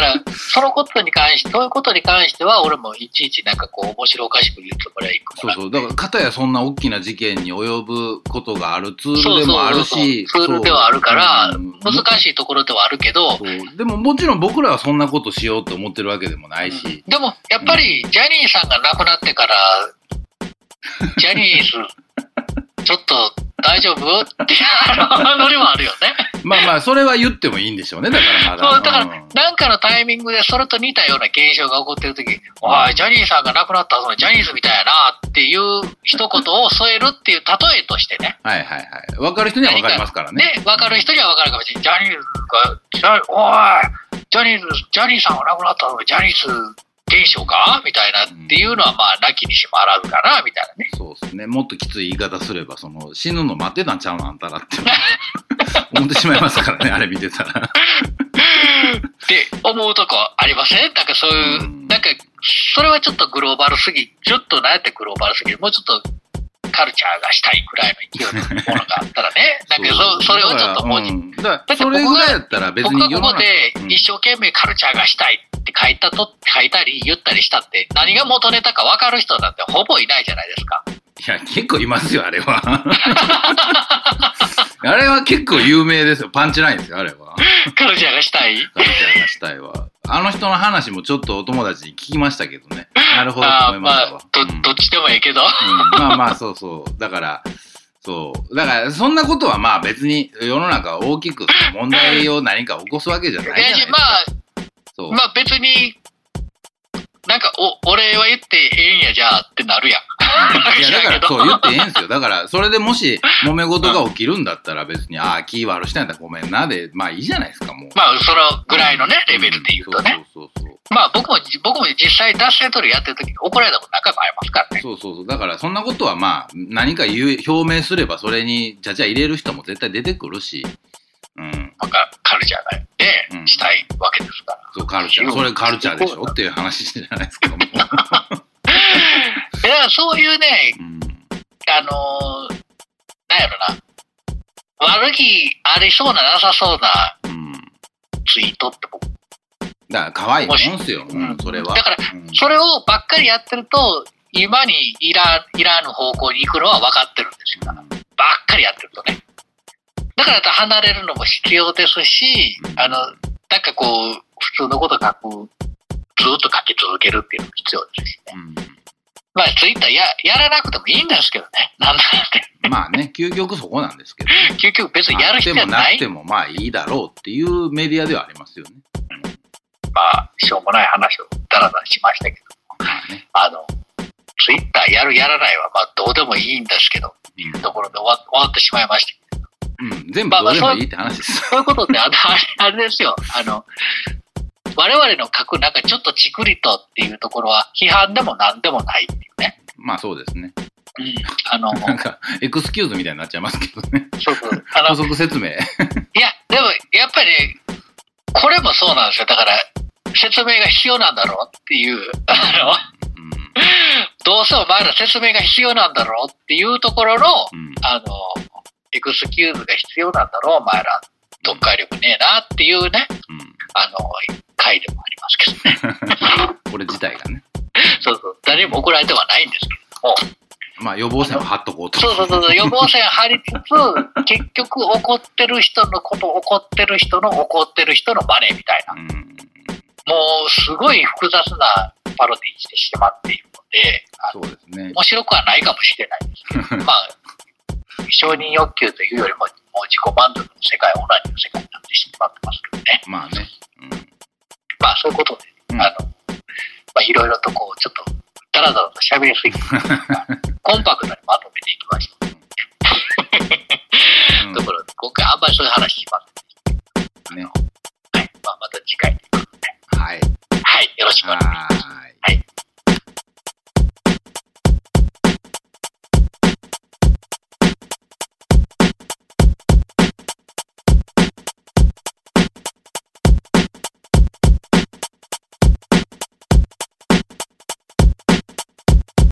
ら、そのことに関して、そういうことに関しては、俺もいちいちなんかこう、面白おかしく言うつもりはいくそうそう。だから、かたやそんな大きな事件に及ぶことがあるツールでもあるし、そうツールではあるから、うん難しいところではあるけど、でももちろん僕らはそんなことしようと思ってるわけでもないし、でも、やっぱり、ジャニーさんが亡くなってから、ジャニーズ、ちょっと大丈夫？っていうあのノリもあるよね。まあまあ、それは言ってもいいんでしょうね、だからまだ。そう、だから、うんなんかのタイミングでそれと似たような現象が起こってる時おい、ジャニーさんが亡くなったそのジャニーズみたいやなっていう一言を添えるっていう例えとしてね。はいはいはい。分かる人には分かりますからね。ね、分かる人には分かるかもしれない。ジャニーズが、ジャおい、ジャニーズ、ジャニーさんが亡くなったのジャニーズ現象か？みたいなっていうのは、まあ、なきにしもあらずかな、みたいなね。そうですね。もっときつい言い方すれば、その、死ぬの待ってたんちゃうのあんたらって。思ってしまいますからね、あれ見てたら。って思うとこありません？なんかそういう、うん。なんか、それはちょっとグローバルすぎ、ちょっとなんやってグローバルすぎる、もうちょっとカルチャーがしたいくらいの勢いのものがあったらね、なんかそそれをちょっともう、うん。だってそれぐらいやったら別僕がここでうん。一生懸命カルチャーがしたいって書いたと、書いたり言ったりしたって、何が元ネタか分かる人なんてほぼいないじゃないですか。いや、結構いますよ、あれは。あれは結構有名ですよ。パンチラインですよ、あれは。カルチャーがしたい？カルチャーがしたいわ。あの人の話もちょっとお友達に聞きましたけどね。なるほどと思いましたわ。まあ、ど、うんどっちでもええけど。うんまあまあ、そうそう。だから、そう。だから、そんなことはまあ別に世の中大きく問題を何か起こすわけじゃないじゃないですか。まあ、そう。まあ別に、なんか、お、俺は言ってええんや、じゃあってなるやん。いや、だから そう 言ってええんすよ。だから、それでもし揉め事が起きるんだったら別に、ああ、気悪したんやったらごめんなで、まあいいじゃないですか、もう。まあ、そのぐらいのね、レベルで言うとね。そうそうそうまあ僕も、僕も実際脱線取りやってる時に怒られたこと何回もありますからね。そう。そうそう。だから、そんなことはまあ、何か言う、表明すればそれにちゃちゃ入れる人も絶対出てくるし、うん。かカルチャーがね、うんしたいわけですから。そう、カルチャー。それカルチャーでしょ？っていう話じゃないですか、もう。だからそういうね、うんあのーなんやろな、悪気ありそうななさそうなうん。ツイートって僕、だから、可愛いもんすよ。しうん、それは。だからうんそれをばっかりやってると、今にいらいらぬ方向に行くのは分かってるんですよ。ばっかりやってるとね。だから離れるのも必要ですし、あの、なんかこう、普通のこと書く、ずっと書き続けるっていうのも必要ですしね。うんまあ、ツイッターややらなくてもいいんですけどね。なんだって。まあね、究極そこなんですけど、ね。結局別にやる必要はないあってもなく。てもまあいいだろうっていうメディアではありますよね。まあ、しょうもない話をだらだらしましたけど、まあね。あの、ツイッターやるやらないは、まあ、どうでもいいんですけど、うんところで終わ終わってしまいました。うん、全部どうでもいいって話です。そういうことって、あの、あれあれですよ。あの、我々の書く、なんかちょっとチクリとっていうところは、批判でも何でもないっていうね。まあそうですね。うん。あの、なんか、エクスキューズみたいになっちゃいますけどね。そうそう。あ補の、足説明。いや、でも、やっぱり、これもそうなんですよ。だから、説明が必要なんだろうっていう、あの、どうせお前ら説明が必要なんだろうっていうところの、うん。うん。あの、エクスキューズが必要なんだろう、お前ら。読解力ねえなっていうね、うん。あの、回でもありますけどね。これ自体がね。そうそう。誰にも怒られてはないんですけども。まあ予防線を張っとこうと。そうそうそうそう。予防線張りつつ、結局怒ってる人のこと、怒ってる人の怒ってる人の真似みたいな。うん。もう、すごい複雑なパロディしてしまっているので、そうですね。面白くはないかもしれないですけど、まあ、承認欲求というよりも、もう自己満足の世界、オナニーの世界になってしまってますけどね。まあね。うん、まあそういうことで、うん、あの、まあいろいろとこう、ちょっと、だらだらと喋りすぎて、コンパクトにまとめていきました。うん、ところで、今回あんまりそういう話しませんでした。ね。はい。まあまた次回ということで。はい。はい。よろしくお願いします。はい。